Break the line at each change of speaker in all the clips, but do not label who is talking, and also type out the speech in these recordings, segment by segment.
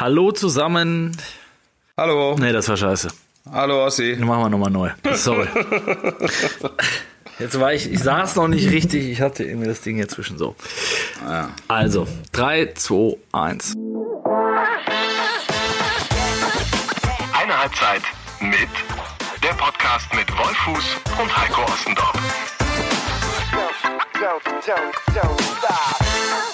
Hallo zusammen.
Hallo.
Nee, das war scheiße.
Hallo Ossi.
Machen wir nochmal neu. Sorry. Jetzt war ich, ich saß noch nicht richtig, ich hatte irgendwie das Ding hier zwischen so.
Ja.
Also, 3, 2, 1.
Eine Halbzeit mit der Podcast mit Wolfuß und Heiko Ostendorf.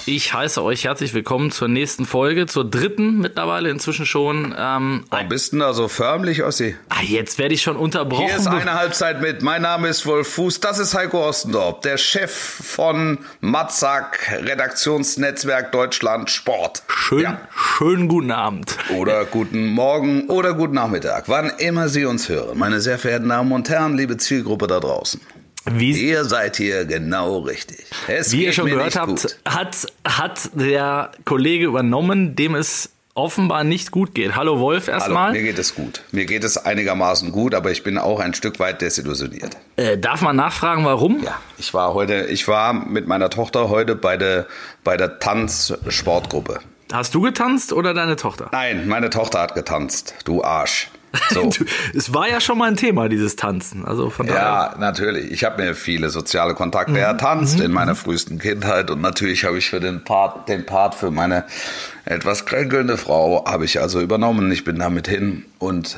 Ich heiße euch herzlich willkommen zur nächsten Folge, zur dritten mittlerweile inzwischen schon. Ähm,
Warum bist du denn da so förmlich, Ossi?
ah, jetzt werde ich schon unterbrochen.
Hier ist eine Halbzeit mit. Mein Name ist Wolf Fuß. Das ist Heiko Ostendorf, der Chef von Matzak, Redaktionsnetzwerk Deutschland Sport.
Schön,
Ja.
schönen guten Abend.
Oder guten Morgen oder guten Nachmittag, wann immer Sie uns hören. Meine sehr verehrten Damen und Herren, liebe Zielgruppe da draußen.
Wie,
Ihr seid hier genau richtig. Es
wie ihr schon gehört habt,
gut.
hat, hat der Kollege übernommen, dem es offenbar nicht gut geht. Hallo Wolf
Hallo,
erstmal.
mir geht es gut. Mir geht es einigermaßen gut, aber ich bin auch ein Stück weit desillusioniert.
Äh, darf man nachfragen, warum?
Ja, ich war heute, ich war mit meiner Tochter heute bei der, bei der Tanzsportgruppe.
Hast du getanzt oder deine Tochter?
Nein, meine Tochter hat getanzt. Du Arsch. So.
Es war ja schon mal ein Thema, dieses Tanzen. Also von daher.
Ja, natürlich. Ich habe mir viele soziale Kontakte ertanzt in meiner frühesten Kindheit und natürlich habe ich für den Part, den Part für meine etwas kränkelnde Frau habe ich also übernommen. Ich bin damit hin und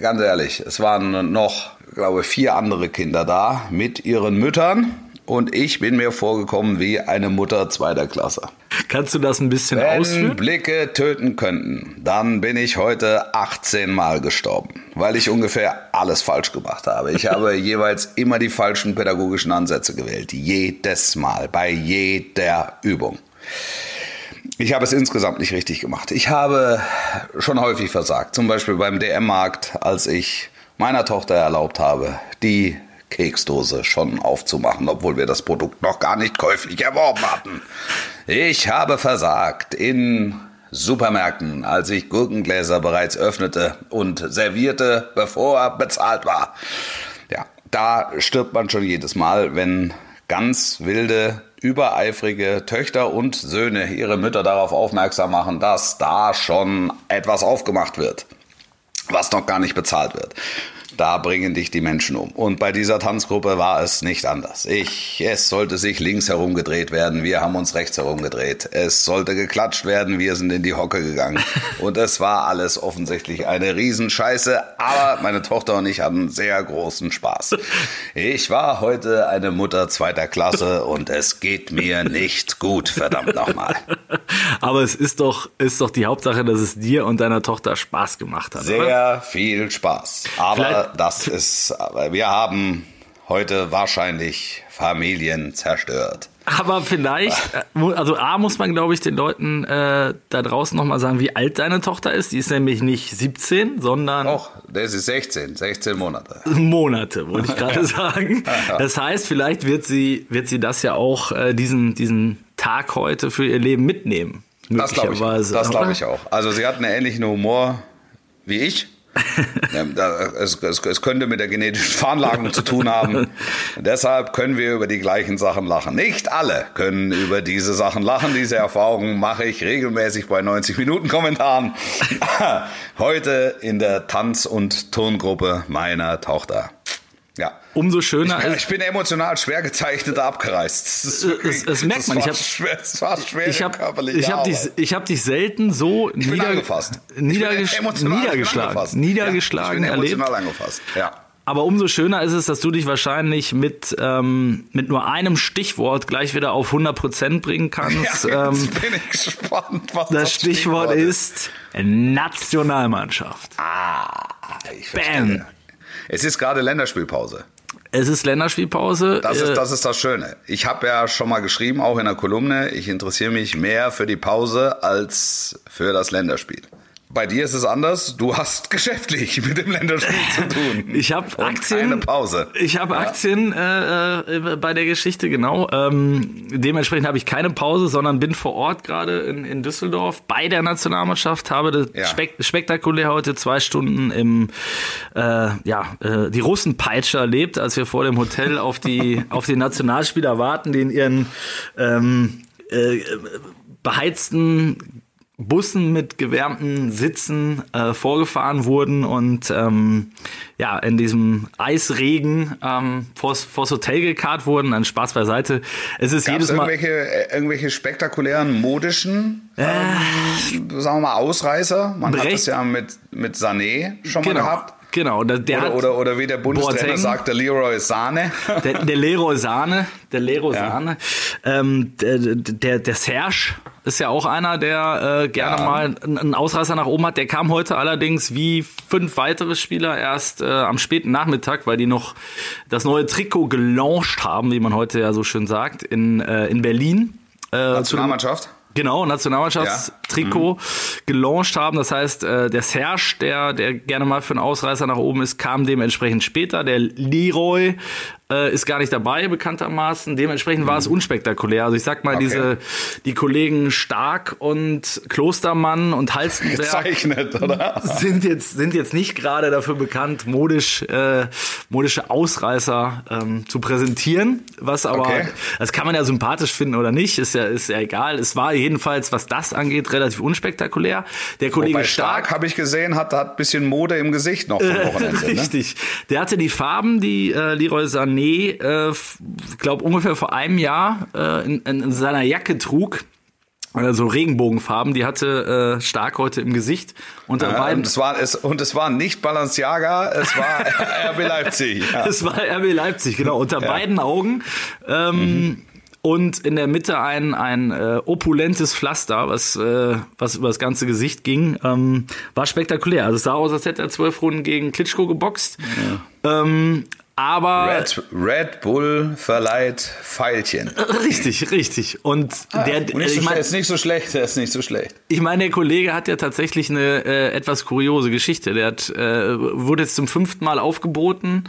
ganz ehrlich, es waren noch, glaube ich, vier andere Kinder da mit ihren Müttern und ich bin mir vorgekommen wie eine Mutter zweiter Klasse.
Kannst du das ein bisschen
Wenn
ausführen?
Blicke töten könnten, dann bin ich heute 18 Mal gestorben, weil ich ungefähr alles falsch gemacht habe. Ich habe jeweils immer die falschen pädagogischen Ansätze gewählt. Jedes Mal, bei jeder Übung. Ich habe es insgesamt nicht richtig gemacht. Ich habe schon häufig versagt. Zum Beispiel beim DM-Markt, als ich meiner Tochter erlaubt habe, die Keksdose schon aufzumachen, obwohl wir das Produkt noch gar nicht käuflich erworben hatten. Ich habe versagt in Supermärkten, als ich Gurkengläser bereits öffnete und servierte, bevor er bezahlt war. Ja, da stirbt man schon jedes Mal, wenn ganz wilde, übereifrige Töchter und Söhne ihre Mütter darauf aufmerksam machen, dass da schon etwas aufgemacht wird, was noch gar nicht bezahlt wird. Da bringen dich die Menschen um. Und bei dieser Tanzgruppe war es nicht anders. Ich, es sollte sich links herum gedreht werden. Wir haben uns rechts herum gedreht. Es sollte geklatscht werden. Wir sind in die Hocke gegangen. Und es war alles offensichtlich eine Riesenscheiße. Aber meine Tochter und ich hatten sehr großen Spaß. Ich war heute eine Mutter zweiter Klasse und es geht mir nicht gut. Verdammt nochmal.
Aber es ist doch, ist doch die Hauptsache, dass es dir und deiner Tochter Spaß gemacht hat. oder?
Sehr viel Spaß. Aber
Vielleicht-
das ist, wir haben heute wahrscheinlich Familien zerstört.
Aber vielleicht, äh, mu- also A muss man, glaube ich, den Leuten äh, da draußen nochmal sagen, wie alt deine Tochter ist. Die ist nämlich nicht 17, sondern
Och, das ist 16, 16 Monate.
Monate, wollte ich gerade sagen. Das heißt, vielleicht wird sie, wird sie das ja auch, äh, diesen, diesen Tag heute für ihr Leben mitnehmen.
Das glaube ich, das
oder?
ich auch. Also sie hat einen ähnlichen Humor wie ich. Es, es, es könnte mit der genetischen Veranlagung zu tun haben. Deshalb können wir über die gleichen Sachen lachen. Nicht alle können über diese Sachen lachen. Diese Erfahrungen mache ich regelmäßig bei 90 Minuten Kommentaren. Heute in der Tanz- und Turngruppe meiner Tochter. Ja.
Umso
Ich
schöner
bin,
ist,
ich bin emotional schwer gezeichnet abgereist. Das, ist
Es- es merkt man. Ich
war
hab-
schwer, das war schwer
ich habe
körperliche
ich hab dich, ich hab dich selten so
Ich bin
nieder.
Ich bin emotional
niedergeschlagen, niedergeschlagen
ja, ich bin
erlebt.
emotional angefasst. Ja.
Aber umso schöner ist es, dass du dich wahrscheinlich mit, ähm, mit nur einem Stichwort gleich wieder auf 100% bringen kannst.
Ja,
ähm,
bin ich gespannt, was das,
das Stichwort ist Nationalmannschaft.
Ah, ich
Bam.
Es ist gerade Länderspielpause.
Es ist Länderspielpause.
Das
Äh,
ist, das ist das Schöne. Ich habe ja schon mal geschrieben, auch in der Kolumne, ich interessiere mich mehr für die Pause als für das Länderspiel. Bei dir ist es anders. Du hast geschäftlich mit dem Länderspiel zu tun.
Ich habe Aktien.
Keine Pause.
Ich habe Aktien äh, äh, bei der Geschichte, genau. Ähm, dementsprechend habe ich keine Pause, sondern bin vor Ort gerade in, in Düsseldorf bei der Nationalmannschaft, habe das
Ja.
spek spektakulär heute zwei Stunden im äh, ja äh, die Russenpeitsche erlebt, als wir vor dem Hotel auf die auf die Nationalspieler warten, die in ihren ähm, äh, beheizten Bussen mit gewärmten Sitzen äh, vorgefahren wurden und ähm, ja, in diesem Eisregen ähm, vors, vors Hotel gekarrt wurden. Dann Spaß beiseite. Es ist
Gab's
jedes Mal.
irgendwelche, äh, irgendwelche spektakulären modischen, ähm, sagen wir mal, Ausreißer? Man hat
Brecht-
das ja mit, mit Sané schon mal
Genau,
gehabt.
genau. Der, der
Oder,
hat,
oder, oder wie der Bundestrainer
Boateng.
sagt, der Leroy Sahne.
Der, der Leroy Sahne, der Leroy
Ja.
Sahne. Ähm, der, der, der Serge ist ja auch einer, der äh, gerne
Ja.
mal einen Ausreißer nach oben hat. Der kam heute allerdings wie fünf weitere Spieler erst äh, am späten Nachmittag, weil die noch das neue Trikot gelauncht haben, wie man heute ja so schön sagt, in, äh, in Berlin. Äh,
Nationalmannschaft.
Genau, Nationalmannschaftstrikot gelauncht haben. Das heißt, äh, der Serge, der, der gerne mal für einen Ausreißer nach oben ist, kam dementsprechend später. Der Leroy äh, ist gar nicht dabei, bekanntermaßen. Dementsprechend war es unspektakulär. Also ich sag mal,
Okay.
diese, die Kollegen Stark und Klostermann und Halstenberg
Gezeichnet, oder?
sind jetzt, sind jetzt nicht gerade dafür bekannt, modisch, äh, modische Ausreißer ähm, zu präsentieren. Was aber,
Okay.
das kann man ja sympathisch finden oder nicht, ist ja, ist ja egal. Es war jedenfalls, was das angeht, relativ unspektakulär. Der Kollege
Bei Stark,
Stark.
habe ich gesehen, hat, hat ein bisschen Mode im Gesicht noch vom Wochenende. Ne?
Richtig. Der hatte die Farben, die äh, Leroy Sané, äh, glaube ungefähr vor einem Jahr äh, in, in seiner Jacke trug. Also Regenbogenfarben, die hatte äh, Stark heute im Gesicht. Unter
Ja,
beiden
und, es war, es, und es war nicht Balenciaga, es war RB Leipzig. Ja.
Es war RB Leipzig, genau, unter beiden Augen. Ähm, Und in der Mitte ein, ein äh, opulentes Pflaster, was, äh, was über das ganze Gesicht ging. Ähm, war spektakulär. Also es sah aus, als hätte er zwölf Runden gegen Klitschko geboxt. Ähm, aber
Red, Red Bull verleiht Pfeilchen.
richtig, richtig. Und der,
Und nicht so
ich
schlecht, ist nicht so schlecht, der ist nicht so schlecht.
Ich meine, der Kollege hat ja tatsächlich eine äh, etwas kuriose Geschichte. Der hat, äh, wurde jetzt zum fünften Mal aufgeboten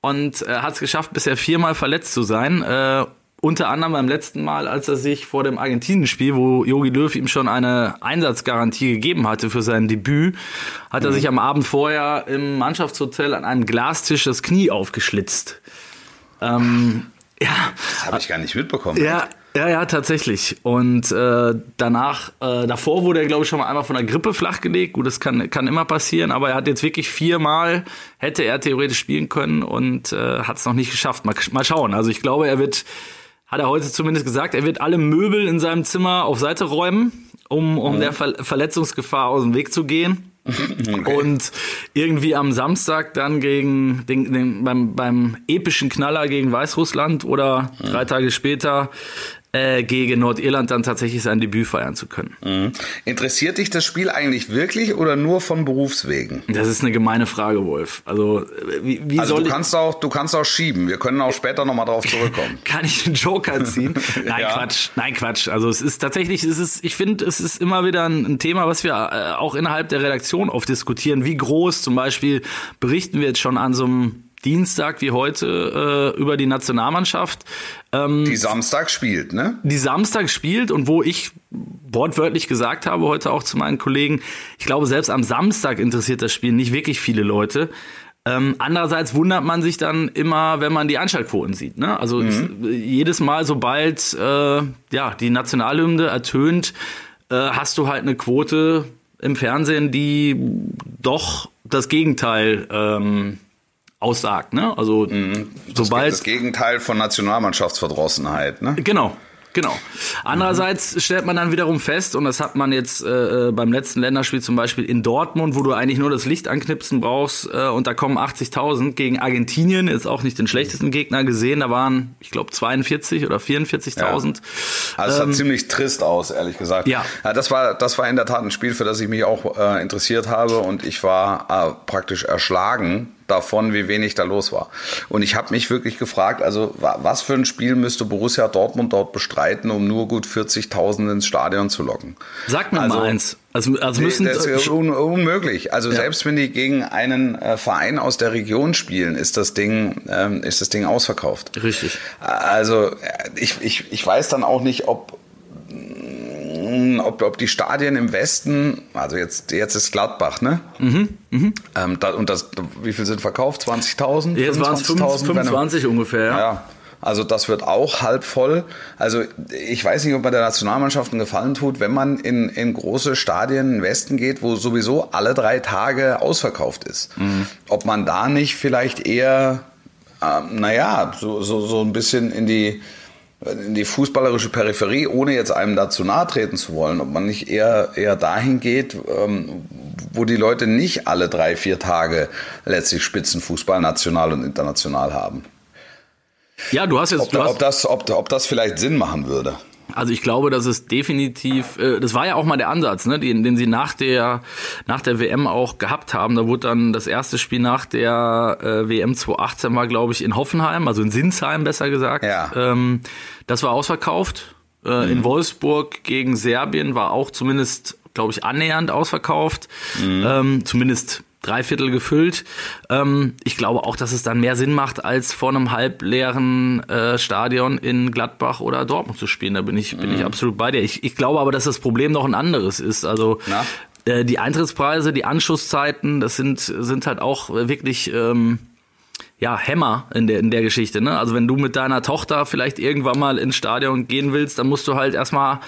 und äh, hat es geschafft, bisher viermal verletzt zu sein. Äh, unter anderem beim letzten Mal, als er sich vor dem Argentinien-Spiel, wo Jogi Löw ihm schon eine Einsatzgarantie gegeben hatte für sein Debüt, hat er sich am Abend vorher im Mannschaftshotel an einem Glastisch das Knie aufgeschlitzt. Ähm, ja,
Das habe ich gar nicht mitbekommen.
ja, ja, ja, tatsächlich. Und äh, danach, äh, davor wurde er, glaube ich, schon mal einmal von der Grippe flachgelegt. Gut, das kann, kann immer passieren, aber er hat jetzt wirklich viermal, hätte er theoretisch spielen können und äh, hat es noch nicht geschafft. Mal, mal schauen. Also ich glaube, er wird, hat er heute zumindest gesagt, er wird alle Möbel in seinem Zimmer auf Seite räumen, um, um der Ver Verletzungsgefahr aus dem Weg zu gehen. Und irgendwie am Samstag dann gegen den, den, beim, beim epischen Knaller gegen Weißrussland oder drei Tage später äh, gegen Nordirland dann tatsächlich sein Debüt feiern zu können.
Mhm. Interessiert dich das Spiel eigentlich wirklich oder nur von Berufswegen?
Das ist eine gemeine Frage, Wolf. Also äh, wie, wie
Also
soll
du
ich,
kannst auch, du kannst auch schieben. Wir können auch später nochmal drauf zurückkommen.
kann ich einen Joker ziehen? Nein,
Ja.
Quatsch. Nein, Quatsch. Also es ist tatsächlich, es ist, ich finde, es ist immer wieder ein, ein Thema, was wir äh, auch innerhalb der Redaktion oft diskutieren. Wie groß zum Beispiel berichten wir jetzt schon an so einem Dienstag wie heute äh, über die Nationalmannschaft, ähm,
Die Samstag spielt, ne?
die Samstag spielt und wo ich wortwörtlich gesagt habe heute auch zu meinen Kollegen, ich glaube selbst am Samstag interessiert das Spiel nicht wirklich viele Leute. Ähm, andererseits wundert man sich dann immer, wenn man die Einschaltquoten sieht. Ne? Also ich, jedes Mal, sobald äh, ja die Nationalhymne ertönt, äh, hast du halt eine Quote im Fernsehen, die doch das Gegenteil ähm, aussagt. Ne? Also sobald
Das Gegenteil von Nationalmannschaftsverdrossenheit, ne?
Genau. Genau. Andererseits stellt man dann wiederum fest, und das hat man jetzt äh, beim letzten Länderspiel zum Beispiel in Dortmund, wo du eigentlich nur das Licht anknipsen brauchst, äh, und da kommen 80.000 gegen Argentinien, jetzt auch nicht den schlechtesten Gegner gesehen, da waren, ich glaube, 42 oder 44.000.
Also es sah ziemlich trist aus, ehrlich gesagt.
Ja.
das war das war in der Tat ein Spiel, für das ich mich auch äh, interessiert habe und ich war äh, praktisch erschlagen davon, wie wenig da los war. Und ich habe mich wirklich gefragt, also wa- was für ein Spiel müsste Borussia Dortmund dort bestreiten, um nur gut 40.000 ins Stadion zu locken?
Sag mir
Also-
mal eins. Also, also müssen,
das ist un unmöglich. Also
Ja.
selbst wenn die gegen einen äh, Verein aus der Region spielen, ist das Ding, ähm, ist das Ding ausverkauft.
Richtig.
Also äh, ich, ich, ich weiß dann auch nicht, ob, ob, ob die Stadien im Westen, also jetzt, jetzt ist Gladbach, ne? Mhm, Ähm, da, und das, wie viel sind verkauft? 20.000?
jetzt waren es
25.000?
25 ungefähr, ja.
Ja. Also das wird auch halb voll. Also ich weiß nicht, ob man der Nationalmannschaft einen Gefallen tut, wenn man in, in große Stadien im Westen geht, wo sowieso alle drei Tage ausverkauft ist. Mhm. Ob man da nicht vielleicht eher, äh, naja, so, so, so ein bisschen in die in die fußballerische Peripherie, ohne jetzt einem dazu nahe treten zu wollen, ob man nicht eher, eher dahin geht, ähm, wo die Leute nicht alle drei, vier Tage letztlich Spitzenfußball national und international haben.
Ja, du hast jetzt.
Ob,
du hast,
ob, das, ob, ob das vielleicht Sinn machen würde.
Also ich glaube, dass es definitiv, äh, das war ja auch mal der Ansatz, ne, den, den sie nach der nach der WM auch gehabt haben. Da wurde dann das erste Spiel nach der äh, WM 2018 war, glaube ich, in Hoffenheim, also in Sinsheim besser gesagt.
Ja.
Ähm, das war ausverkauft. Äh, mhm. In Wolfsburg gegen Serbien war auch zumindest, glaube ich, annähernd ausverkauft. Mhm. Ähm, zumindest Dreiviertel gefüllt. Ähm, ich glaube auch, dass es dann mehr Sinn macht, als vor einem halbleeren äh, Stadion in Gladbach oder Dortmund zu spielen. Da bin ich, bin ich mhm. absolut bei dir. Ich, ich glaube aber, dass das Problem noch ein anderes ist. Also äh, die Eintrittspreise, die Anschlusszeiten, das sind, sind halt auch wirklich ähm, ja, Hämmer in der, in der Geschichte. Ne? Also wenn du mit deiner Tochter vielleicht irgendwann mal ins Stadion gehen willst, dann musst du halt erstmal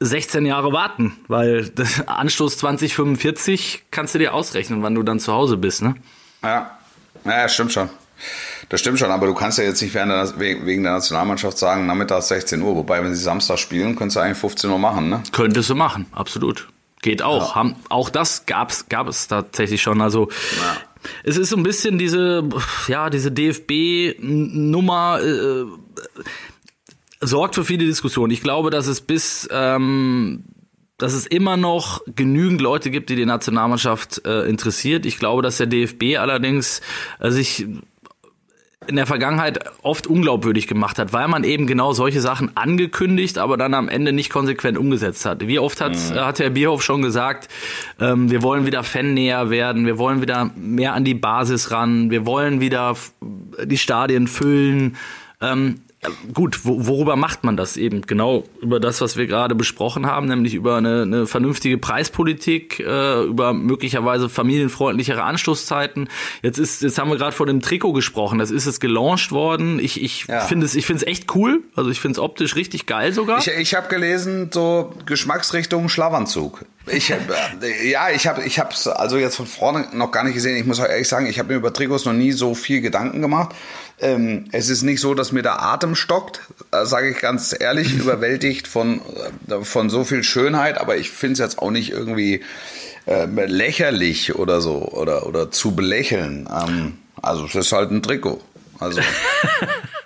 16 Jahre warten, weil das Anschluss 2045 kannst du dir ausrechnen, wann du dann zu Hause bist, ne?
Ja, ja, stimmt schon. Das stimmt schon, aber du kannst ja jetzt nicht wegen der Nationalmannschaft sagen, nachmittags 16 Uhr. Wobei, wenn sie Samstag spielen, könntest du eigentlich 15 Uhr machen, ne?
Könntest du machen, absolut. Geht auch. Ja. Haben, auch das gab's, gab es tatsächlich schon. Also ja. es ist so ein bisschen diese, ja, diese DFB-Nummer. Äh, sorgt für viele Diskussionen. Ich glaube, dass es bis ähm, dass es immer noch genügend Leute gibt, die die Nationalmannschaft äh, interessiert. Ich glaube, dass der DFB allerdings äh, sich in der Vergangenheit oft unglaubwürdig gemacht hat, weil man eben genau solche Sachen angekündigt, aber dann am Ende nicht konsequent umgesetzt hat. Wie oft hat, mhm. hat Herr Bierhoff schon gesagt, ähm, wir wollen wieder fannäher werden, wir wollen wieder mehr an die Basis ran, wir wollen wieder die Stadien füllen. Ähm, gut, wo, worüber macht man das eben? Genau über das, was wir gerade besprochen haben, nämlich über eine, eine vernünftige Preispolitik, äh, über möglicherweise familienfreundlichere Anschlusszeiten. Jetzt ist, jetzt haben wir gerade vor dem Trikot gesprochen. Das ist jetzt gelauncht worden. Ich, ich ja. finde es, ich finde es echt cool. Also ich finde es optisch richtig geil sogar.
Ich, ich habe gelesen, so Geschmacksrichtung Schlafanzug. Ich hab, äh, ja, ich habe ich hab's also jetzt von vorne noch gar nicht gesehen. Ich muss auch ehrlich sagen, ich habe mir über Trikots noch nie so viel Gedanken gemacht. Ähm, es ist nicht so, dass mir der Atem stockt, äh, sage ich ganz ehrlich, überwältigt von, äh, von so viel Schönheit, aber ich finde es jetzt auch nicht irgendwie äh, lächerlich oder so oder, oder zu belächeln. Ähm, also es ist halt ein Trikot. Also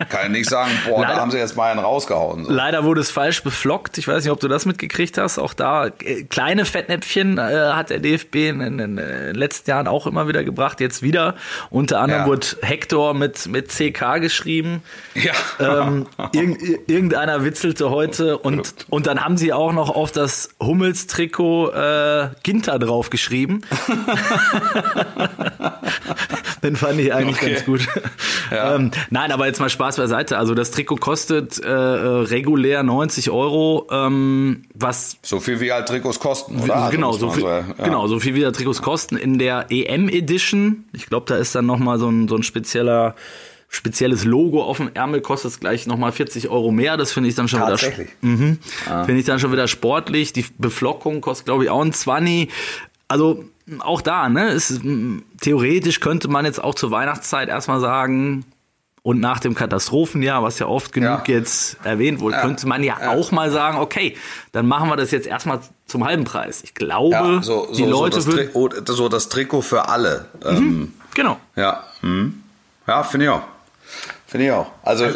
kann ich nicht sagen, boah, leider, da haben sie jetzt mal einen rausgehauen.
So. Leider wurde es falsch beflockt. Ich weiß nicht, ob du das mitgekriegt hast. Auch da äh, kleine Fettnäpfchen äh, hat der DFB in, in, in, den letzten Jahren auch immer wieder gebracht. Jetzt wieder. Unter anderem ja. wurde Hector mit, mit CK geschrieben.
Ja.
Ähm, irg irgendeiner witzelte heute und, und dann haben sie auch noch auf das Hummels-Trikot äh, Ginter draufgeschrieben. Den fand ich eigentlich okay. ganz gut. Ja. Ähm, nein, aber jetzt mal Spaß beiseite. Also das Trikot kostet äh, regulär 90 Euro, ähm, was
so viel wie halt Trikots kosten, oder? Also
genau, so viel, so, ja. genau, so viel wie halt Trikots kosten. In der EM Edition, ich glaube, da ist dann noch mal so ein so ein spezieller spezielles Logo auf dem Ärmel kostet es gleich nochmal 40 Euro mehr. Das finde ich dann schon wieder, mhm, ah. finde ich dann schon wieder sportlich. Die Beflockung kostet, glaube ich, auch ein 20. Also auch da, ne, ist, theoretisch könnte man jetzt auch zur Weihnachtszeit erstmal sagen, und nach dem Katastrophenjahr, was ja oft genug ja. jetzt erwähnt wurde, ja. könnte man ja, ja, auch mal sagen, okay, dann machen wir das jetzt erstmal zum halben Preis. Ich glaube,
so, die so, Leute so das, Tri so das Trikot für alle.
Mhm, ähm, genau.
Ja, mhm. ja, finde ich auch. Finde ich auch. Also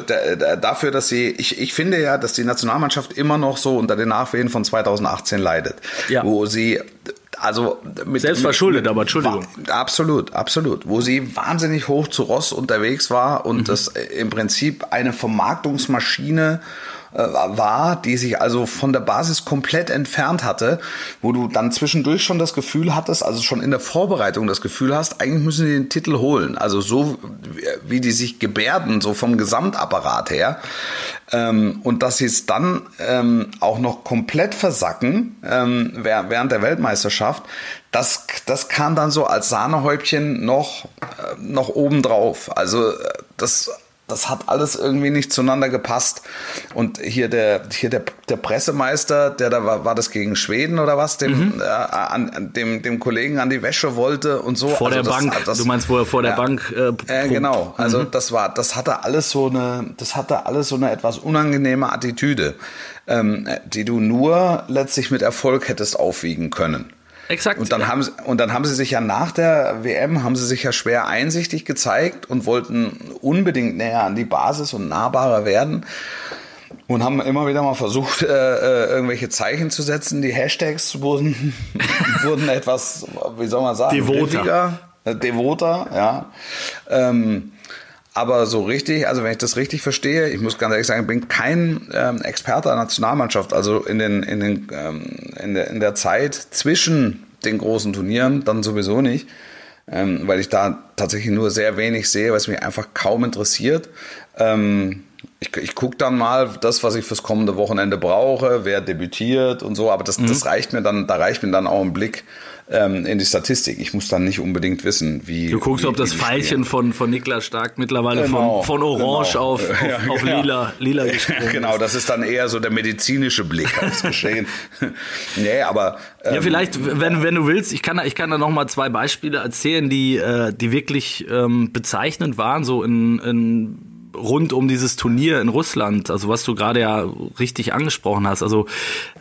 dafür, dass sie, ich, ich finde ja, dass die Nationalmannschaft immer noch so unter den Nachwehen von 2018 leidet. Ja. Wo sie also
mit, selbst verschuldet, aber Entschuldigung.
Absolut, absolut. Wo sie wahnsinnig hoch zu Ross unterwegs war und mhm. das im Prinzip eine Vermarktungsmaschine äh, war, die sich also von der Basis komplett entfernt hatte, wo du dann zwischendurch schon das Gefühl hattest, also schon in der Vorbereitung das Gefühl hast, eigentlich müssen die den Titel holen. Also so wie die sich gebärden, so vom Gesamtapparat her. Ähm, und dass sie es dann ähm, auch noch komplett versacken ähm, während der Weltmeisterschaft, das, das kam dann so als Sahnehäubchen noch, äh, noch obendrauf. Also äh, das das hat alles irgendwie nicht zueinander gepasst. Und hier der, hier der, der Pressemeister, der da war, war das gegen Schweden oder was, dem, mhm. äh, an, dem, dem Kollegen an die Wäsche wollte und so.
Vor
also
der
das,
Bank,
das,
du meinst, wo er vor der
ja,
Bank. Äh,
äh, genau, also mhm. das war, das hatte alles so eine, das hatte alles so eine etwas unangenehme Attitüde, ähm, die du nur letztlich mit Erfolg hättest aufwiegen können.
Exakt.
Und dann, haben, sie, und dann haben sie sich ja nach der WM, haben sie sich ja schwer einsichtig gezeigt und wollten unbedingt näher an die Basis und nahbarer werden. Und haben immer wieder mal versucht, äh, äh irgendwelche Zeichen zu setzen. Die Hashtags wurden, wurden etwas, wie soll man sagen,
devoter.
Äh, devoter, ja. Ähm, aber so richtig, also wenn ich das richtig verstehe, ich muss ganz ehrlich sagen, bin kein ähm, Experte der Nationalmannschaft. Also in, den, in, den, ähm, in, der, in der Zeit zwischen den großen Turnieren dann sowieso nicht, ähm, weil ich da tatsächlich nur sehr wenig sehe, was mich einfach kaum interessiert. Ähm, ich, ich gucke dann mal das, was ich fürs kommende Wochenende brauche, wer debütiert und so, aber das, mhm. das reicht mir dann, da reicht mir dann auch ein Blick ähm, in die Statistik. Ich muss dann nicht unbedingt wissen, wie.
Du guckst,
wie,
ob das Pfeilchen von, von Niklas Stark mittlerweile
genau,
von, von Orange
genau.
auf, auf,
ja,
auf
genau.
lila, lila gesprungen
Genau, das ist dann eher so der medizinische Blick aufs Geschehen. nee, aber.
Ähm, ja, vielleicht, wenn, wenn du willst, ich kann, da, ich kann da noch mal zwei Beispiele erzählen, die, äh, die wirklich ähm, bezeichnend waren, so in, in rund um dieses Turnier in Russland, also was du gerade ja richtig angesprochen hast. Also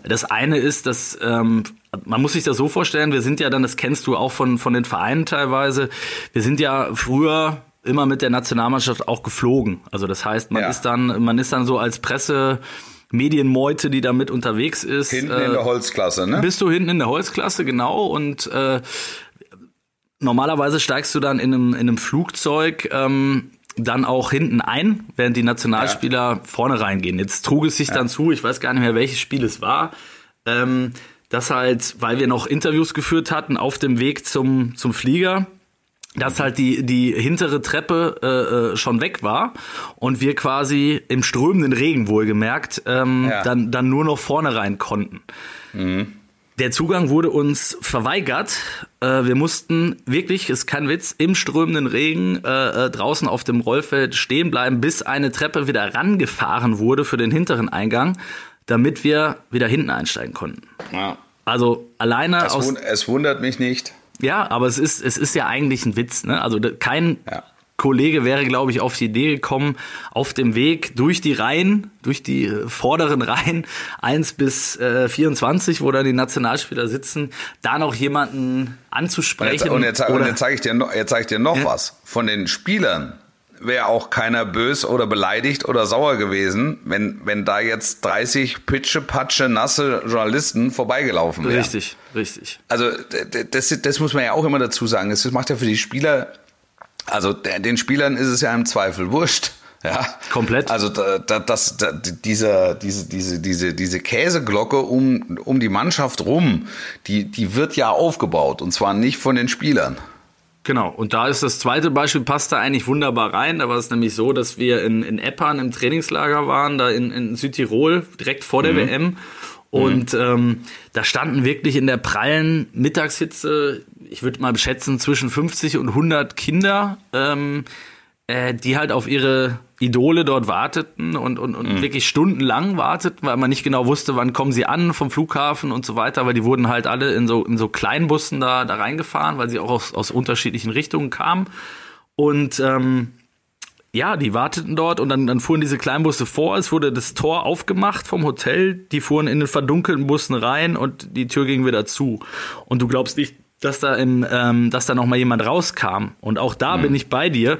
das eine ist, dass ähm, man muss sich das so vorstellen, wir sind ja dann, das kennst du auch von, von den Vereinen teilweise, wir sind ja früher immer mit der Nationalmannschaft auch geflogen. Also das heißt, man
Ja.
ist dann, man ist dann so als Presse Medienmeute, die da mit unterwegs ist.
Hinten
äh,
in der Holzklasse, ne?
bist du hinten in der Holzklasse, genau. Und äh, normalerweise steigst du dann in einem, in einem Flugzeug ähm, dann auch hinten ein, während die Nationalspieler vorne reingehen. Jetzt trug es sich dann zu, ich weiß gar nicht mehr, welches Spiel es war, ähm, dass halt, weil wir noch Interviews geführt hatten auf dem Weg zum, zum Flieger, dass halt die, die hintere Treppe äh, äh, schon weg war und wir quasi im strömenden Regen wohlgemerkt ähm,
Ja.
dann, dann nur noch vorne rein konnten. Der Zugang wurde uns verweigert. Äh, wir mussten wirklich, ist kein Witz, im strömenden Regen äh, äh, draußen auf dem Rollfeld stehen bleiben, bis eine Treppe wieder rangefahren wurde für den hinteren Eingang, damit wir wieder hinten einsteigen konnten.
Ja.
Also alleine
Es,
aus
wund es wundert mich nicht.
ja, aber es ist, es ist ja eigentlich ein Witz, ne? Also kein
Ja.
Kollege wäre, glaube ich, auf die Idee gekommen, auf dem Weg durch die Reihen, durch die äh, vorderen Reihen 1 bis äh, 24, wo dann die Nationalspieler sitzen, da noch jemanden
jetzt,
anzusprechen.
und jetzt,
oder-
jetzt zeige ich dir noch, jetzt zeig ich dir noch
Ja.
was. Von den Spielern wäre auch keiner bös oder beleidigt oder sauer gewesen, wenn, wenn da jetzt 30 pitsche, patsche, nasse Journalisten vorbeigelaufen wären.
richtig, richtig.
Also das, das muss man ja auch immer dazu sagen. Das macht ja für die Spieler, also den Spielern ist es ja im Zweifel wurscht. Ja,
Komplett.
Also da, da, das, da, dieser, diese, diese, diese, diese Käseglocke um, um die Mannschaft rum, die, die wird ja aufgebaut und zwar nicht von den Spielern.
Genau, und da ist das zweite Beispiel, passt da eigentlich wunderbar rein. Da war es nämlich so, dass wir in, in Eppan im Trainingslager waren, da in, in Südtirol, direkt vor der WM. Und ähm, da standen wirklich in der prallen Mittagshitze, ich würde mal schätzen, zwischen 50 und 100 Kinder, ähm, äh, die halt auf ihre Idole dort warteten und, und, und wirklich stundenlang warteten, weil man nicht genau wusste, wann kommen sie an vom Flughafen und so weiter, weil die wurden halt alle in so, in so Kleinbussen da, da reingefahren, weil sie auch aus, aus unterschiedlichen Richtungen kamen. Und ähm, ja, die warteten dort und dann, dann fuhren diese Kleinbusse vor. Es wurde das Tor aufgemacht vom Hotel. Die fuhren in den verdunkelten Bussen rein und die Tür ging wieder zu. Und du glaubst nicht, dass da im, ähm, dass da noch mal jemand rauskam. Und auch da bin ich bei dir.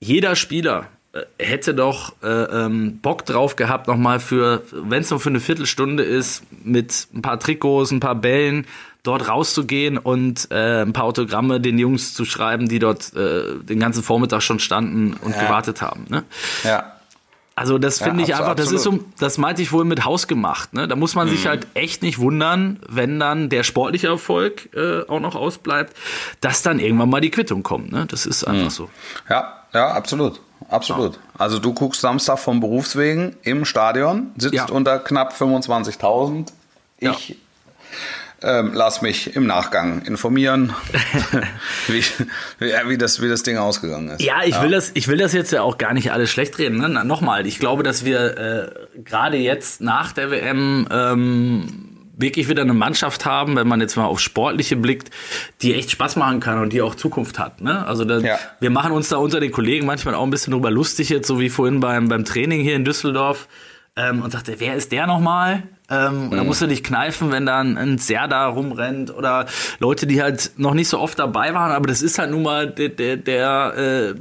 Jeder Spieler äh, hätte doch äh, ähm, Bock drauf gehabt, noch mal für, wenn es nur für eine Viertelstunde ist, mit ein paar Trikots, ein paar Bällen dort rauszugehen und äh, ein paar Autogramme den Jungs zu schreiben, die dort äh, den ganzen Vormittag schon standen und
Ja.
gewartet haben. Ne?
Ja.
Also das
Ja,
finde ich
abso-
einfach, das ist so, das meinte ich wohl mit hausgemacht. Ne? Da muss man
Mhm.
sich halt echt nicht wundern, wenn dann der sportliche Erfolg äh, auch noch ausbleibt, dass dann irgendwann mal die Quittung kommt. Ne? Das ist
Mhm.
einfach so.
Ja, ja, absolut. Absolut. Also du guckst Samstag vom Berufswegen im Stadion, sitzt
Ja.
unter knapp 25.000. Ich Ähm, lass mich im Nachgang informieren, wie, wie, wie, das, wie das Ding ausgegangen ist.
Ja, ich, ja. Will das, ich will das jetzt ja auch gar nicht alles schlecht reden. Ne? Nochmal, ich glaube, dass wir äh, gerade jetzt nach der WM ähm, wirklich wieder eine Mannschaft haben, wenn man jetzt mal auf Sportliche blickt, die echt Spaß machen kann und die auch Zukunft hat. Ne? Also da, ja. wir machen uns da unter den Kollegen manchmal auch ein bisschen drüber lustig jetzt, so wie vorhin beim, beim Training hier in Düsseldorf. Ähm, und sagte, wer ist der nochmal? Ähm, mhm. Da musst du dich kneifen, wenn da ein, ein Serda rumrennt oder Leute, die halt noch nicht so oft dabei waren. Aber das ist halt nun mal der, der, der äh,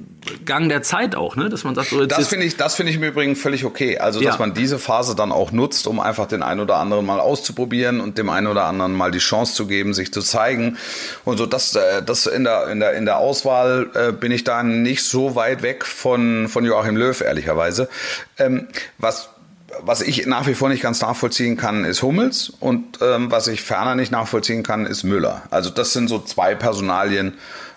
Gang der Zeit auch, ne? Dass man sagt, so
jetzt das finde ich, das finde ich im Übrigen völlig okay. Also dass ja. man diese Phase dann auch nutzt, um einfach den einen oder anderen mal auszuprobieren und dem einen oder anderen mal die Chance zu geben, sich zu zeigen. Und so das, äh, das in der in der in der Auswahl äh, bin ich da nicht so weit weg von von Joachim Löw ehrlicherweise. Ähm, was was ich nach wie vor nicht ganz nachvollziehen kann, ist Hummels und ähm, was ich ferner nicht nachvollziehen kann, ist Müller. Also das sind so zwei Personalien,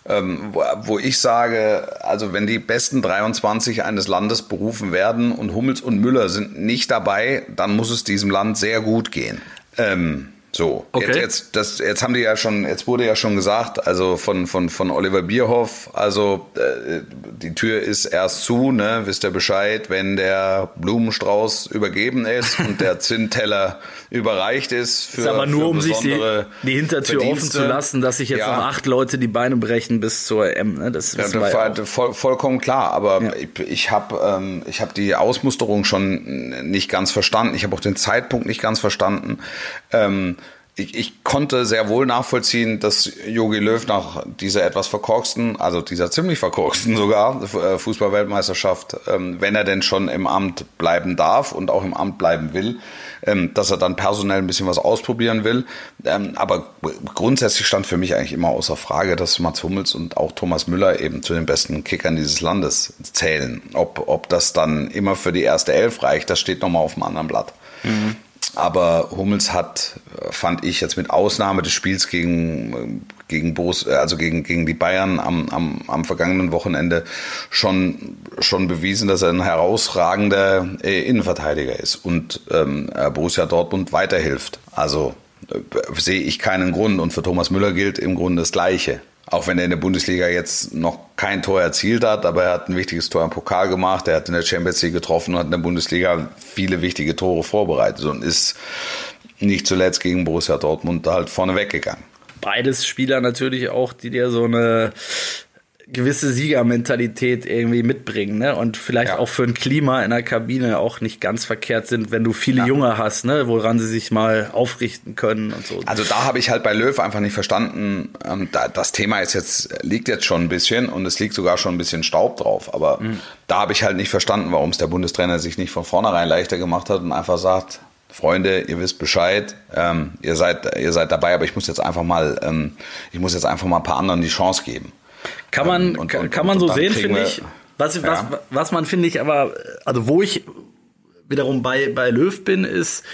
ähm, wo, wo, ich sage, also wenn die besten 23 eines Landes berufen werden und Hummels und Müller sind nicht dabei, dann muss es diesem Land sehr gut gehen. Ähm, so, okay. jetzt, jetzt, das, jetzt haben die ja schon, jetzt wurde ja schon gesagt, also von, von, von Oliver Bierhoff, also äh, die Tür ist erst zu, ne, wisst ihr Bescheid, wenn der Blumenstrauß übergeben ist und der Zinnteller überreicht ist für
ist aber nur um sich die, die Hintertür offen zu lassen, dass sich jetzt ja. noch acht Leute die Beine brechen bis zur M. Ne? Das
ja, das war voll, vollkommen klar. Aber ja. ich, ich habe ähm, ich hab die Ausmusterung schon nicht ganz verstanden. Ich habe auch den Zeitpunkt nicht ganz verstanden. Ähm, ich, ich konnte sehr wohl nachvollziehen, dass Jogi Löw nach dieser etwas verkorksten, also dieser ziemlich verkorksten sogar äh, Fußballweltmeisterschaft, ähm, wenn er denn schon im Amt bleiben darf und auch im Amt bleiben will, ähm, dass er dann personell ein bisschen was ausprobieren will. Ähm, aber grundsätzlich stand für mich eigentlich immer außer Frage, dass Mats Hummels und auch Thomas Müller eben zu den besten Kickern dieses Landes zählen. Ob, ob das dann immer für die erste Elf reicht, das steht nochmal auf dem anderen Blatt. Mhm. Aber Hummels hat, fand ich jetzt mit Ausnahme des Spiels gegen, gegen Borus, also gegen, gegen die Bayern am, am, am vergangenen Wochenende schon, schon bewiesen, dass er ein herausragender äh, Innenverteidiger ist und ähm, Borussia Dortmund weiterhilft. Also äh, sehe ich keinen Grund. Und für Thomas Müller gilt im Grunde das Gleiche. Auch wenn er in der Bundesliga jetzt noch kein Tor erzielt hat, aber er hat ein wichtiges Tor im Pokal gemacht, er hat in der Champions League getroffen und hat in der Bundesliga viele wichtige Tore vorbereitet und ist nicht zuletzt gegen Borussia Dortmund halt vorne weggegangen.
Beides Spieler natürlich auch, die dir so eine gewisse Siegermentalität irgendwie mitbringen, ne? Und vielleicht ja. auch für ein Klima in der Kabine auch nicht ganz verkehrt sind, wenn du viele ja. Junge hast, ne? Woran sie sich mal aufrichten können und so.
Also da habe ich halt bei Löw einfach nicht verstanden. Ähm, da, das Thema ist jetzt liegt jetzt schon ein bisschen und es liegt sogar schon ein bisschen Staub drauf. Aber mhm. da habe ich halt nicht verstanden, warum es der Bundestrainer sich nicht von vornherein leichter gemacht hat und einfach sagt, Freunde, ihr wisst Bescheid, ähm, ihr seid ihr seid dabei, aber ich muss jetzt einfach mal ähm, ich muss jetzt einfach mal ein paar anderen die Chance geben.
Kann man, und, und, kann man so sehen, finde ich. Was, ja. was, was man finde ich aber, also wo ich wiederum bei, bei Löw bin, ist,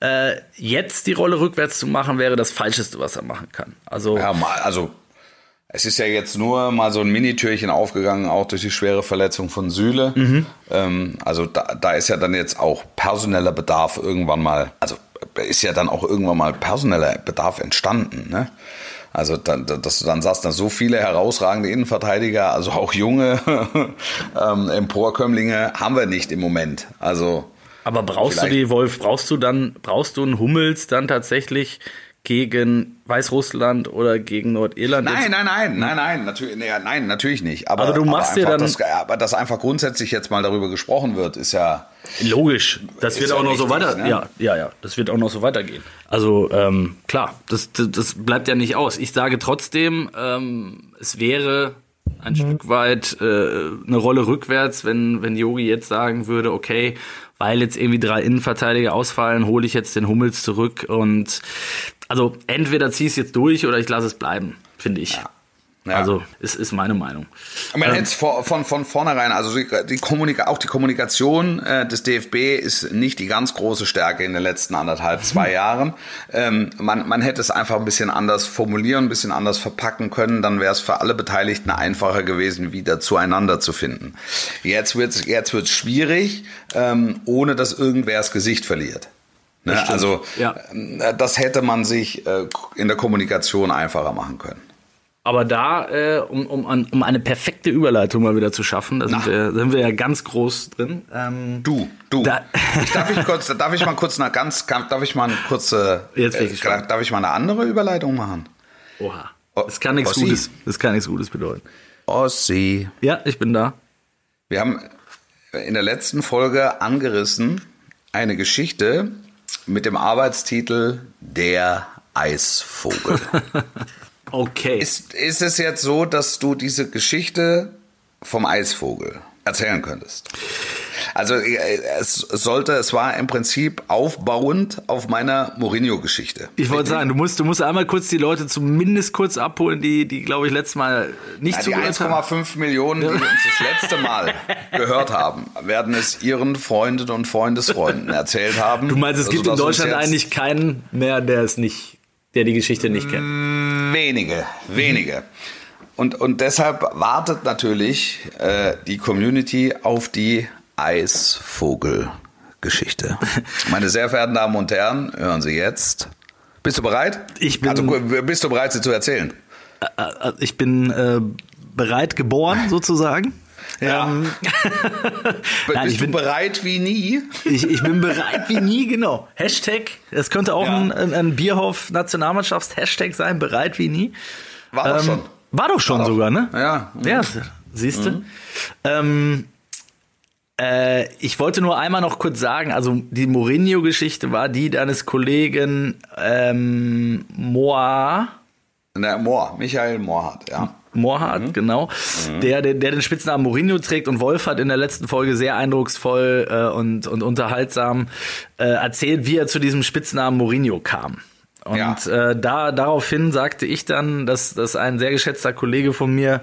äh, jetzt die Rolle rückwärts zu machen, wäre das Falscheste, was er machen kann. Also,
ja, also es ist ja jetzt nur mal so ein Minitürchen aufgegangen, auch durch die schwere Verletzung von Sühle. Mhm. Ähm, also da, da ist ja dann jetzt auch personeller Bedarf irgendwann mal, also ist ja dann auch irgendwann mal personeller Bedarf entstanden. Ne? Also, dass du dann sagst, dass so viele herausragende Innenverteidiger, also auch junge ähm, Emporkömmlinge, haben wir nicht im Moment. Also.
Aber brauchst du die, Wolf, brauchst du dann, brauchst du einen Hummels dann tatsächlich gegen Weißrussland oder gegen Nordirland?
Nein, nein, nein, nein, nein, natürlich, nee, nein, natürlich nicht. Aber,
aber du machst aber dir dann,
das, aber dass einfach grundsätzlich jetzt mal darüber gesprochen wird, ist ja
logisch. Das wird auch noch so weiter. Ne? Ja, ja, ja, das wird auch noch so weitergehen. Also ähm, klar, das, das, das bleibt ja nicht aus. Ich sage trotzdem, ähm, es wäre ein mhm. Stück weit äh, eine Rolle rückwärts, wenn wenn Yogi jetzt sagen würde, okay, weil jetzt irgendwie drei Innenverteidiger ausfallen, hole ich jetzt den Hummels zurück und also entweder zieh es jetzt durch oder ich lasse es bleiben, finde ich. Ja. Ja. Also ist, ist meine Meinung.
Man ähm, hätte von, von, von vornherein, also die, die Kommunika auch die Kommunikation äh, des DFB ist nicht die ganz große Stärke in den letzten anderthalb, zwei Jahren. Ähm, man, man hätte es einfach ein bisschen anders formulieren, ein bisschen anders verpacken können, dann wäre es für alle Beteiligten einfacher gewesen, wieder zueinander zu finden. Jetzt wird es jetzt wird's schwierig, ähm, ohne dass irgendwer das Gesicht verliert. Ne?
Das.
Also
Ja.
äh, das hätte man sich äh, in der Kommunikation einfacher machen können.
Aber da, äh, um, um, um eine perfekte Überleitung mal wieder zu schaffen, da sind, wir, sind wir ja ganz groß drin. Ähm,
Du, du.
Da-
ich, darf ich kurz, darf ich mal kurz eine ganz, darf ich mal eine kurze,
Jetzt ich
äh, darf ich mal eine andere Überleitung machen?
oha. Das kann nichts
Ossi.
Gutes. Das kann nichts Gutes bedeuten.
Ossi.
Ja, ich bin da.
Wir haben in der letzten Folge angerissen eine Geschichte mit dem Arbeitstitel Der Eisvogel.
Okay.
ist, ist es jetzt so, dass du diese Geschichte vom Eisvogel erzählen könntest? Also äh, es sollte, es war im Prinzip aufbauend auf meiner Mourinho-Geschichte.
Ich wollte sagen, du musst, du musst einmal kurz die Leute zumindest kurz abholen, die, die glaube ich, letztes Mal nicht
Ja, die
zugehört haben.
1,5 Millionen, die uns das letzte Mal gehört haben, werden es ihren Freunden und Freundesfreunden erzählt haben.
Du meinst, es gibt in Deutschland eigentlich keinen mehr, der es nicht, der die Geschichte nicht kennt.
Wenige, wenige. Und, und deshalb wartet natürlich äh, die Community auf die Eisvogel-Geschichte. Meine sehr verehrten Damen und Herren, hören Sie jetzt. Bist du bereit?
Ich bin-
Also, bist du bereit, sie zu erzählen?
Äh, Ich bin äh, bereit geboren, sozusagen.
Ja.
Ähm, Nein,
bist
ich
du
bin-
bereit wie nie?
ich, ich bin bereit wie nie, genau. Hashtag, es könnte auch
Ja.
ein, ein, ein Bierhoff-Nationalmannschafts-Hashtag sein, bereit wie nie.
War doch
Ähm,
schon.
War doch schon
War doch.
sogar, ne?
Ja.
Ja, siehst du. Ähm, äh, ich wollte nur einmal noch kurz sagen, also die Mourinho-Geschichte war die deines Kollegen ähm, Moa.
Na, Mohr, Michael Mohrhardt, ja.
Moorhardt, genau, der, der, der den Spitznamen Mourinho trägt und Wolf hat in der letzten Folge sehr eindrucksvoll äh, und, und unterhaltsam äh, erzählt, wie er zu diesem Spitznamen Mourinho kam. Und
Ja.
äh, da daraufhin sagte ich dann, dass, dass ein sehr geschätzter Kollege von mir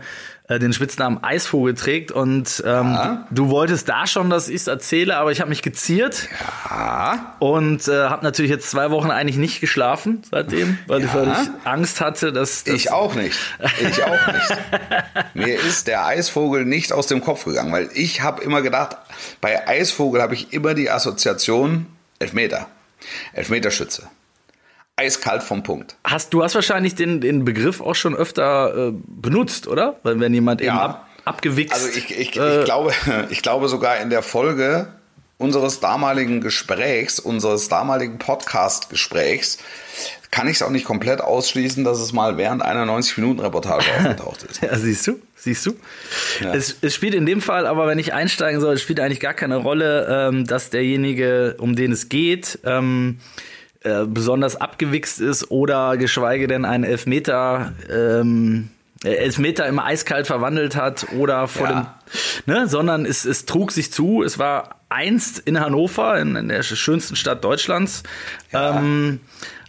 äh, den Spitznamen Eisvogel trägt und ähm,
Ja.
du, wolltest da schon, dass ich es erzähle, aber ich habe mich geziert
Ah,
und äh, habe natürlich jetzt zwei Wochen eigentlich nicht geschlafen seitdem, weil, ich, weil ich Angst hatte, dass, dass
ich auch nicht. Ich auch nicht. Mir ist der Eisvogel nicht aus dem Kopf gegangen, weil ich habe immer gedacht, bei Eisvogel habe ich immer die Assoziation Elfmeter. Elfmeterschütze. Eiskalt vom Punkt.
Hast, du hast wahrscheinlich den, den Begriff auch schon öfter äh, benutzt, oder? Weil wenn jemand eben
Ja.
ab, abgewichst.
Also ich, ich,
äh,
ich, glaube, ich glaube sogar in der Folge unseres damaligen Gesprächs, unseres damaligen Podcast-Gesprächs, kann ich es auch nicht komplett ausschließen, dass es mal während einer 90-Minuten-Reportage aufgetaucht ist.
Ja, siehst du, siehst du.
Ja.
Es, es spielt in dem Fall, aber wenn ich einsteigen soll, es spielt eigentlich gar keine Rolle, ähm, dass derjenige, um den es geht, ähm, äh, besonders abgewichst ist oder geschweige denn einen Elfmeter, ähm, äh, Elfmeter im Eiskalt verwandelt hat oder vor
Ja.
dem, ne, sondern es, es trug sich zu, es war einst in Hannover, in, in der schönsten Stadt Deutschlands,
Ja.
ähm,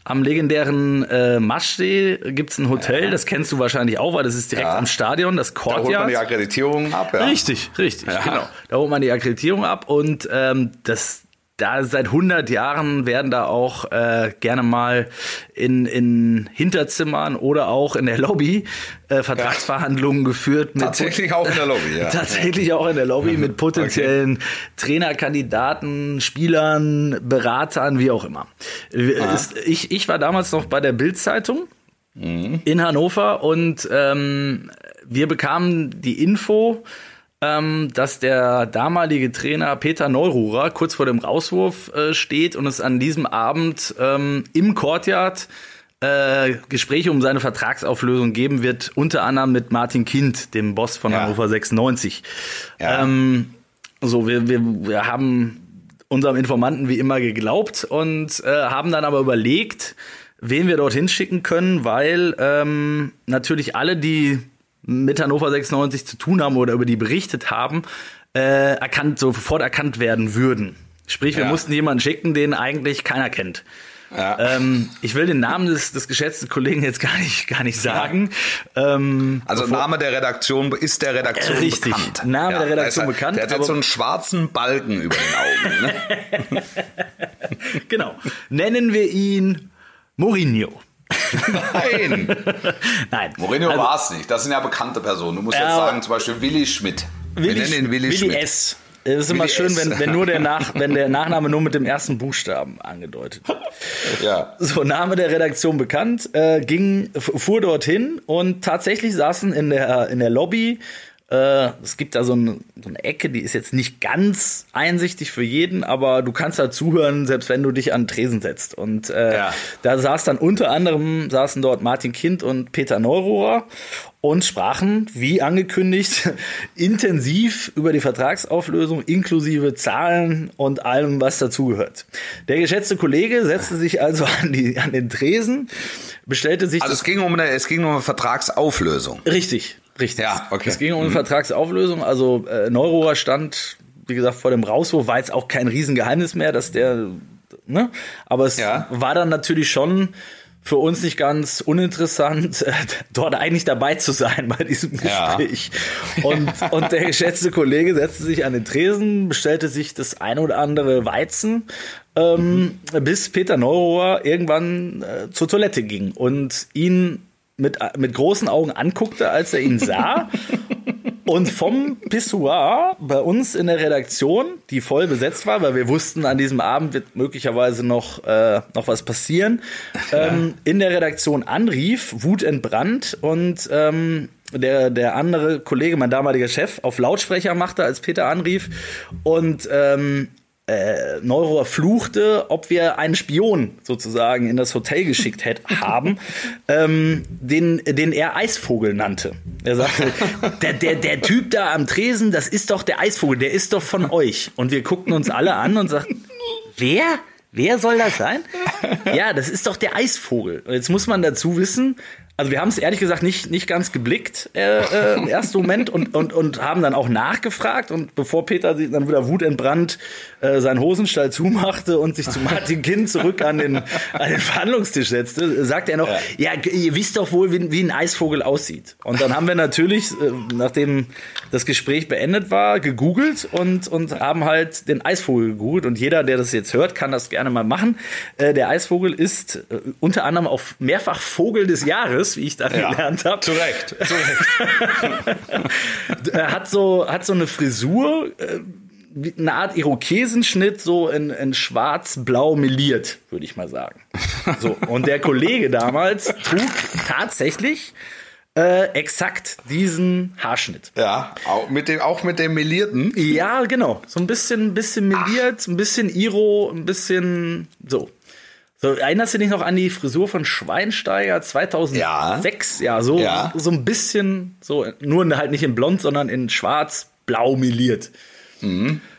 am legendären äh, Maschsee gibt's ein Hotel, das kennst du wahrscheinlich auch, weil das ist direkt
Ja.
am Stadion, das
Da holt man
Courtyard.
die Akkreditierung ab. Ja.
Richtig, richtig,
Ja.
genau. Da holt man die Akkreditierung ab und ähm, das da seit 100 Jahren werden da auch äh, gerne mal in, in Hinterzimmern oder auch in der Lobby äh, Vertragsverhandlungen geführt. Mit
Tatsächlich auch in der Lobby, ja.
Tatsächlich auch in der Lobby mit potenziellen Trainerkandidaten, Spielern, Beratern, wie auch immer. Es- Ich, ich war damals noch bei der Bild-Zeitung in Hannover und ähm, wir bekamen die Info, ähm, dass der damalige Trainer Peter Neururer kurz vor dem Rauswurf äh, steht und es an diesem Abend ähm, im Courtyard äh, Gespräche um seine Vertragsauflösung geben wird, unter anderem mit Martin Kind, dem Boss von
Ja.
Hannover 96.
Ja.
Ähm, so, wir, wir, wir haben unserem Informanten wie immer geglaubt und äh, haben dann aber überlegt, wen wir dorthin schicken können, weil ähm, natürlich alle, die mit Hannover 96 zu tun haben oder über die berichtet haben, äh, erkannt, sofort erkannt werden würden. Sprich, wir
Ja.
mussten jemanden schicken, den eigentlich keiner kennt.
Ja.
Ähm, ich will den Namen des, des geschätzten Kollegen jetzt gar nicht, gar nicht sagen. Ähm,
Also
bevor-
Name der Redaktion ist der Redaktion
Richtig,
bekannt.
Name der Redaktion
ist,
bekannt,
Der hat jetzt so einen schwarzen Balken über den Augen. Ne?
Genau. Nennen wir ihn Mourinho.
Nein,
Nein.
Mourinho
Also,
war es nicht. Das sind ja bekannte Personen. Du musst jetzt
Ja,
sagen, zum Beispiel Willi Schmidt. Wir
Willi,
nennen ihn Willi,
Willi
Schmidt.
S. Es ist immer schön, wenn, wenn nur der Nach, wenn der Nachname nur mit dem ersten Buchstaben angedeutet wird.
Ja.
So, Name der Redaktion bekannt, äh, ging, fuhr dorthin und tatsächlich saßen in der, in der Lobby, äh, es gibt da so, ein, so eine Ecke, die ist jetzt nicht ganz einsichtig für jeden, aber du kannst da zuhören, selbst wenn du dich an den Tresen setzt. Und äh,
Ja.
da saß dann unter anderem, saßen dort Martin Kind und Peter Neurohrer und sprachen, wie angekündigt, intensiv über die Vertragsauflösung inklusive Zahlen und allem, was dazugehört. Der geschätzte Kollege setzte sich also an, die, an den Tresen, bestellte sich
Also es ging um eine, es ging um eine Vertragsauflösung.
Richtig, richtig.
Ja, okay.
Es ging um eine Vertragsauflösung. Also äh, Neurohrer stand, wie gesagt, vor dem Rauswurf, war jetzt auch kein Riesengeheimnis mehr, dass der, ne? Aber es
Ja.
war dann natürlich schon für uns nicht ganz uninteressant, äh, dort eigentlich dabei zu sein bei diesem
Ja.
Gespräch. Und, und der geschätzte Kollege setzte sich an den Tresen, bestellte sich das ein oder andere Weizen, ähm, bis Peter Neurohrer irgendwann äh, zur Toilette ging und ihn mit, mit großen Augen anguckte, als er ihn sah. Und vom Pissoir bei uns in der Redaktion, die voll besetzt war, weil wir wussten, an diesem Abend wird möglicherweise noch, äh, noch was passieren, ähm, in der Redaktion anrief, wutentbrannt und ähm, der, der andere Kollege, mein damaliger Chef, auf Lautsprecher machte, als Peter anrief und ähm, äh, Neurohr fluchte, ob wir einen Spion sozusagen in das Hotel geschickt hätt, haben, ähm, den, den er Eisvogel nannte. Er sagte, der, der, der Typ da am Tresen, das ist doch der Eisvogel, der ist doch von euch. Und wir guckten uns alle an und sagten, wer? Wer soll das sein? Ja, das ist doch der Eisvogel. Und jetzt muss man dazu wissen, also wir haben es ehrlich gesagt nicht, nicht ganz geblickt äh, äh, im ersten Moment und, und, und haben dann auch nachgefragt und bevor Peter sich dann wieder wutentbrannt äh, seinen Hosenstall zumachte und sich zu Martin Kind zurück an den, an den Verhandlungstisch setzte, sagte er noch, ja, ihr wisst doch wohl, wie, wie ein Eisvogel aussieht. Und dann haben wir natürlich, äh, nachdem das Gespräch beendet war, gegoogelt und, und haben halt den Eisvogel gegoogelt und jeder, der das jetzt hört, kann das gerne mal machen. Äh, der Eisvogel ist äh, unter anderem auch mehrfach Vogel des Jahres, wie ich da gelernt habe.
Zu Recht, zu Recht.
Er hat so, hat so eine Frisur, äh, eine Art Irokesenschnitt, so in, in schwarz-blau meliert, würde ich mal sagen. So, und der Kollege damals trug tatsächlich äh, exakt diesen Haarschnitt.
Ja, auch mit dem, auch mit dem Melierten.
Ja, genau. So ein bisschen, bisschen meliert, ein bisschen Iro, ein bisschen so. So, erinnerst du dich noch an die Frisur von Schweinsteiger 2006? Ja, so,
Ja.
so ein bisschen, so, nur halt nicht in blond, sondern in schwarz-blau meliert.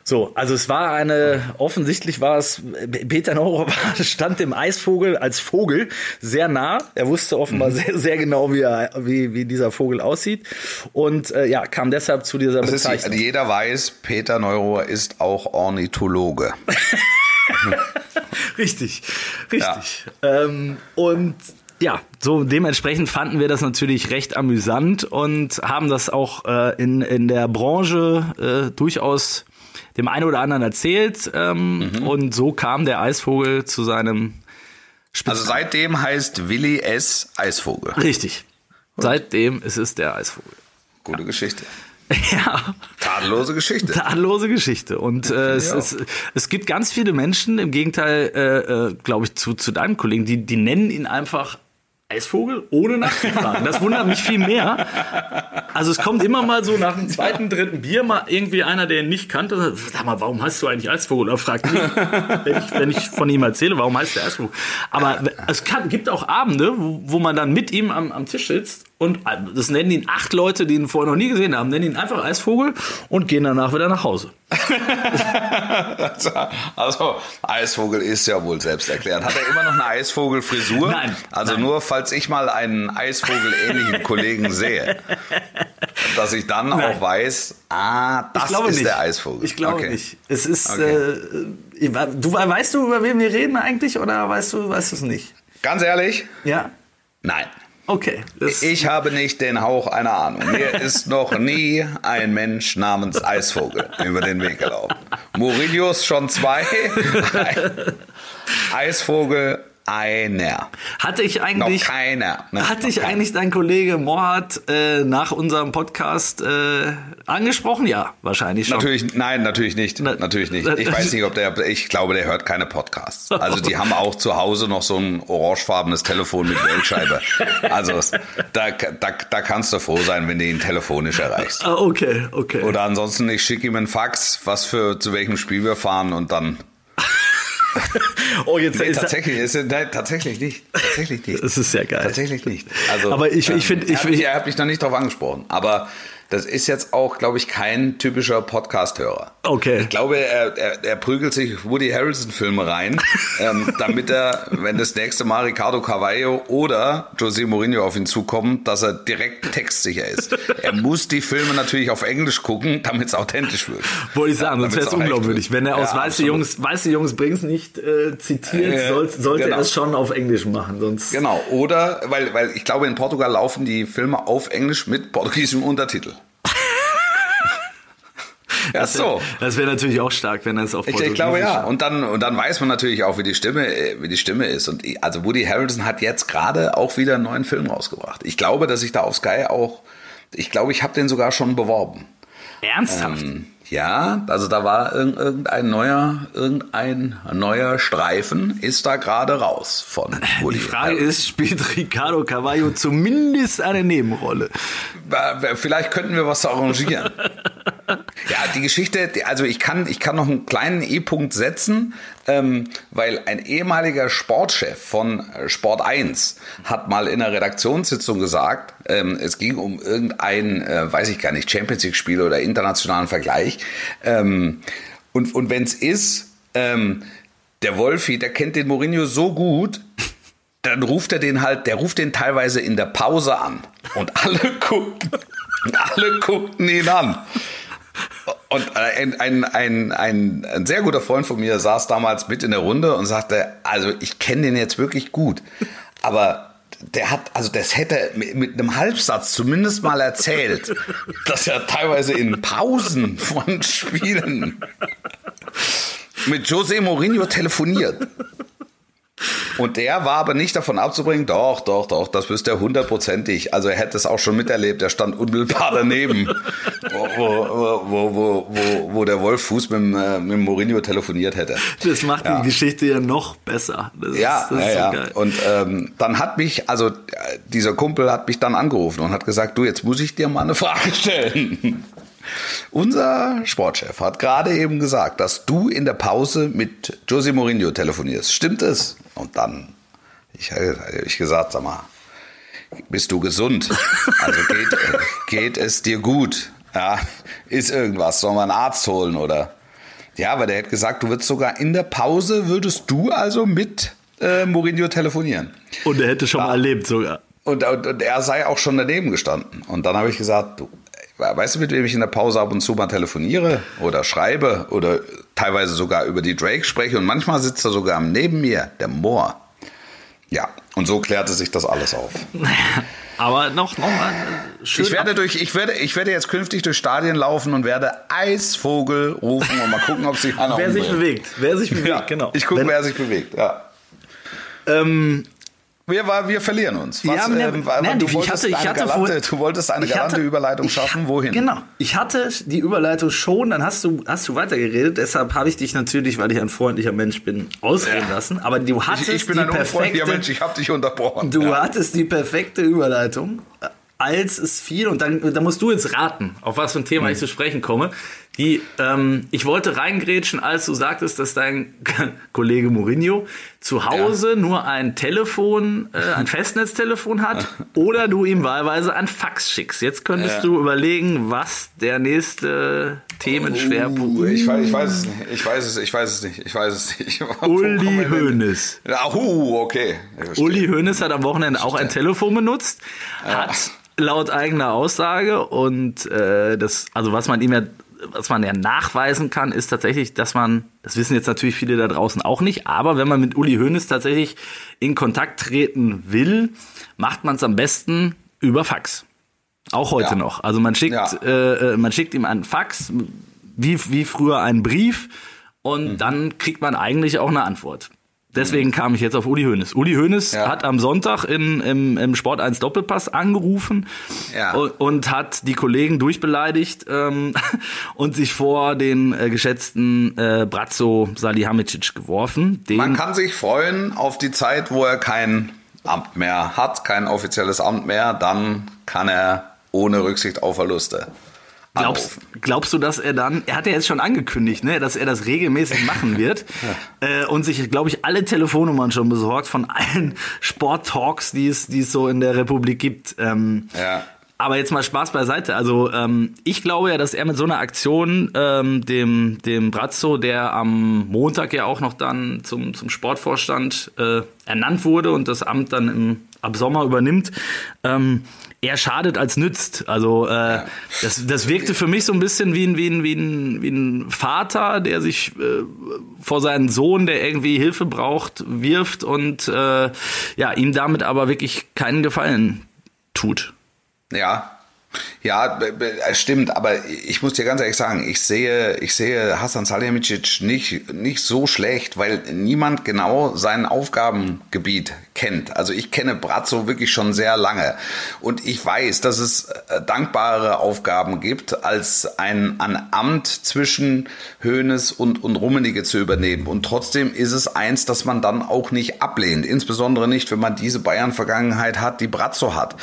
So, also es war eine, offensichtlich war es, Peter Neurohr war- stand dem Eisvogel als Vogel sehr nah. Er wusste offenbar sehr, sehr genau, wie, er, wie, wie dieser Vogel aussieht. Und äh, ja, kam deshalb zu dieser
Das ist,
Bezeichnung.
jeder weiß, Peter Neurohr ist auch Ornithologe.
Richtig, richtig. Ähm, und ja, so dementsprechend fanden wir das natürlich recht amüsant und haben das auch äh, in, in der Branche äh, durchaus dem einen oder anderen erzählt. Ähm, Und so kam der Eisvogel zu seinem Spitznamen.
Also seitdem heißt Willi S. Eisvogel.
Richtig. Seitdem ist es der Eisvogel.
Gute Geschichte.
Ja,
Tadellose Geschichte.
tadellose Geschichte. Und äh, es, es, es gibt ganz viele Menschen, im Gegenteil, äh, äh, glaube ich, zu, zu deinem Kollegen, die, die nennen ihn einfach Eisvogel, ohne nachzufragen. Das wundert mich viel mehr. Also es kommt immer mal so nach dem zweiten, dritten Bier mal irgendwie einer, der ihn nicht kannte, sagt, sag mal, warum heißt du eigentlich Eisvogel? Oder fragt mich, wenn ich, wenn ich von ihm erzähle, warum heißt der Eisvogel? Aber es kann, gibt auch Abende, wo, wo man dann mit ihm am, am Tisch sitzt und äh, das nennen ihn acht Leute, die ihn vorher noch nie gesehen haben, nennen ihn einfach Eisvogel und gehen danach wieder nach Hause.
Also, Eisvogel ist ja wohl selbsterklärend. Hat er immer noch eine Eisvogelfrisur?
Nein,
Also
nein.
nur, falls ich mal einen Eisvogel-ähnlichen Kollegen sehe, dass ich dann auch weiß, ah, das ist
nicht.
der Eisvogel.
Ich glaube
Okay.
nicht. Es ist.
Okay.
Äh, du weißt du, über wen wir reden eigentlich, oder weißt du, weißt du es nicht?
Ganz ehrlich,
Ja.
nein.
Okay.
Ich habe nicht den Hauch einer Ahnung. Mir ist noch nie ein Mensch namens Eisvogel über den Weg gelaufen. Murillos schon zwei. Eisvogel einer.
Hatte ich eigentlich,
Noch keiner. Ne?
hatte
Noch
ich
keiner.
eigentlich dein Kollege Mohat äh, nach unserem Podcast äh, angesprochen? Ja, wahrscheinlich schon.
Natürlich, nein, natürlich nicht.
Na-
natürlich nicht. Ich weiß nicht, ob der, ich glaube, der hört keine Podcasts. Also die haben auch zu Hause noch so ein orangefarbenes Telefon mit Wählscheibe. Also da, da, da kannst du froh sein, wenn du ihn telefonisch erreichst.
Ah, okay, okay.
Oder ansonsten, ich schicke ihm einen Fax, was für, zu welchem Spiel wir fahren und dann.
oh, jetzt
Nee,
ist
tatsächlich, ist, nein, tatsächlich nicht. Tatsächlich nicht.
Das ist sehr geil.
Tatsächlich nicht. Also,
Aber ich- ich
ähm,
find- ich-
er, hat mich- er hat mich noch nicht darauf angesprochen. Aber das ist jetzt auch, glaube ich, kein typischer Podcast-Hörer.
Okay.
Ich glaube, er, er, er prügelt sich Woody Harrelson-Filme rein, ähm, damit er, wenn das nächste Mal Ricardo Carvalho oder José Mourinho auf ihn zukommt, dass er direkt textsicher ist. Er muss die Filme natürlich auf Englisch gucken, damit es authentisch wird.
Wollte ich sagen, sonst
damit's
wäre es unglaubwürdig. Wenn er aus
Ja,
weiße
absolut.
Jungs, weiße Jungs bringt's nicht äh, zitiert,
Äh,
soll, sollte
genau.
er es schon auf Englisch machen. Sonst
Genau, oder, weil, weil ich glaube, in Portugal laufen die Filme auf Englisch mit portugiesischem Untertitel. Ja, so.
Das wäre natürlich auch stark, wenn er es auf
Ich, ich glaube ja. Und dann, und dann weiß man natürlich auch, wie die Stimme, äh, wie die Stimme ist. Und ich- also Woody Harrelson hat jetzt gerade auch wieder einen neuen Film rausgebracht. Ich glaube, dass ich da auf Sky auch, ich glaube, ich habe den sogar schon beworben.
Ernsthaft?
Ähm, ja, also da war irg- irgendein neuer, irgendein neuer Streifen ist da gerade raus von Woody
Die Frage
Harrelson.
ist, spielt Ricardo Carvalho zumindest eine Nebenrolle?
Vielleicht könnten wir was arrangieren. ja, die Geschichte, also ich kann, ich kann noch einen kleinen E-Punkt setzen, ähm, weil ein ehemaliger Sportchef von äh, Sport 1 hat mal in einer Redaktionssitzung gesagt, ähm, es ging um irgendein, äh, weiß ich gar nicht, Champions League-Spiel oder internationalen Vergleich. Ähm, und und wenn es ist, ähm, der Wolfi, der kennt den Mourinho so gut, dann ruft er den halt, der ruft den teilweise in der Pause an. Und alle guckten, alle guckten ihn an. Und ein, ein, ein, ein, ein sehr guter Freund von mir saß damals mit in der Runde und sagte, also ich kenne den jetzt wirklich gut, aber der hat, also das hätte mit, einem Halbsatz zumindest mal erzählt, dass er teilweise in Pausen von Spielen mit José Mourinho telefoniert. Und der war aber nicht davon abzubringen, doch, doch, doch, das wüsste er hundertprozentig. Also er hätte es auch schon miterlebt, er stand unmittelbar daneben, wo, wo, wo, wo, wo, der Wolf Fuß mit, äh, mit Mourinho telefoniert hätte.
Das macht
Ja.
die Geschichte ja noch besser. Das
Ja,
ist, das
ja,
ist so
ja.
geil.
Und ähm, dann hat mich, also äh, dieser Kumpel hat mich dann angerufen und hat gesagt, du, jetzt muss ich dir mal eine Frage stellen. Unser Sportchef hat gerade eben gesagt, dass du in der Pause mit José Mourinho telefonierst. Stimmt es? Und dann, ich habe ich gesagt, sag mal, bist du gesund? Also geht, geht es dir gut? Ja, ist irgendwas? Sollen wir einen Arzt holen oder? Ja, weil der hätte gesagt, du würdest sogar in der Pause würdest du also mit äh, Mourinho telefonieren.
Und er hätte schon mal erlebt sogar.
Und, und, und er sei auch schon daneben gestanden. Und dann habe ich gesagt, du, weißt du, mit wem ich in der Pause ab und zu mal telefoniere oder schreibe oder teilweise sogar über die Drake spreche und manchmal sitzt er sogar neben mir, der Moor. Ja, und so klärte sich das alles auf.
Aber noch, noch mal schön.
Ich werde, durch, ich, werde, ich werde jetzt künftig durch Stadien laufen und werde Eisvogel rufen und mal gucken, ob sich einer
wer sich bewegt. Wer sich bewegt,
Ja,
genau.
Ich gucke, wer sich bewegt. Ja.
Ähm,
Wir, war- wir verlieren uns. Was,
Ja, ne,
ähm,
nein,
du,
ich
wolltest
hatte- ich
eine
hatte
galante,
vorhin-
du wolltest eine
ich
galante
hatte-
Überleitung
ich-
schaffen. Wohin?
Genau. Ich hatte die Überleitung schon, dann hast du, hast du weitergeredet. Deshalb habe ich dich natürlich, weil ich ein freundlicher Mensch bin, ausreden
Ja.
lassen. Aber du hattest
Ich, ich bin
die
ein
perfekte,
Mensch, ich habe dich unterbrochen.
Du
ja.
hattest die perfekte Überleitung, äh, als es fiel, und dann, dann musst du jetzt raten, auf was für ein Thema
Hm.
ich zu sprechen komme. Die, ähm, ich wollte reingrätschen, als du sagtest, dass dein Kollege Mourinho zu Hause nur ein Telefon, äh, ein Festnetztelefon hat, oder du ihm wahlweise ein Fax schickst. Jetzt könntest
Ja.
du überlegen, was der nächste Themenschwerpunkt
Uh, ich, weiß, ich weiß es nicht. Ich weiß es, ich weiß es nicht. Ich weiß es nicht.
Uli Hoeneß.
Ja, uh, okay.
Uli Hoeneß hat am Wochenende auch ein Telefon benutzt, hat laut eigener Aussage und äh, das, also was man ihm ja, was man ja nachweisen kann, ist tatsächlich, dass man, das wissen jetzt natürlich viele da draußen auch nicht, aber wenn man mit Uli Hoeneß tatsächlich in Kontakt treten will, macht man es am besten über Fax. Auch heute
Ja.
noch. Also man schickt,
Ja.
äh, äh, man schickt ihm einen Fax, wie, wie früher einen Brief und
Mhm.
dann kriegt man eigentlich auch eine Antwort. Deswegen kam ich jetzt auf Uli Hoeneß. Uli Hoeneß
Ja.
hat am Sonntag in, im, im Sport 1 Doppelpass angerufen
Ja.
und, und hat die Kollegen durchbeleidigt ähm, und sich vor den äh, geschätzten äh, Brazzo Salihamidzic geworfen.
Man kann sich freuen auf die Zeit, wo er kein Amt mehr hat, kein offizielles Amt mehr, dann kann er ohne Rücksicht auf Verluste
Glaubst, glaubst du, dass er dann, er hat ja jetzt schon angekündigt, ne, dass er das regelmäßig machen wird äh, und sich, glaube ich, alle Telefonnummern schon besorgt von allen Sporttalks, die es, die es so in der Republik gibt. Ähm,
Ja.
Aber jetzt mal Spaß beiseite. Also ähm, ich glaube ja, dass er mit so einer Aktion ähm, dem dem Brazzo, der am Montag ja auch noch dann zum zum Sportvorstand äh, ernannt wurde und das Amt dann im, ab Sommer übernimmt, ähm, eher schadet als nützt. Also äh, das das wirkte für mich so ein bisschen wie ein wie ein wie ein, wie ein Vater, der sich äh, vor seinen Sohn, der irgendwie Hilfe braucht, wirft und äh, ja ihm damit aber wirklich keinen Gefallen tut.
Ja. Ja, stimmt, aber ich muss dir ganz ehrlich sagen, ich sehe, ich sehe Hasan Salihamidzic nicht, nicht so schlecht, weil niemand genau sein Aufgabengebiet kennt. Also ich kenne Brazzo wirklich schon sehr lange und ich weiß, dass es äh, dankbare Aufgaben gibt, als ein, ein Amt zwischen Hoeneß und, und Rummenigge zu übernehmen. Und trotzdem ist es eins, das man dann auch nicht ablehnt. Insbesondere nicht, wenn man diese Bayern-Vergangenheit hat, die Brazzo hat.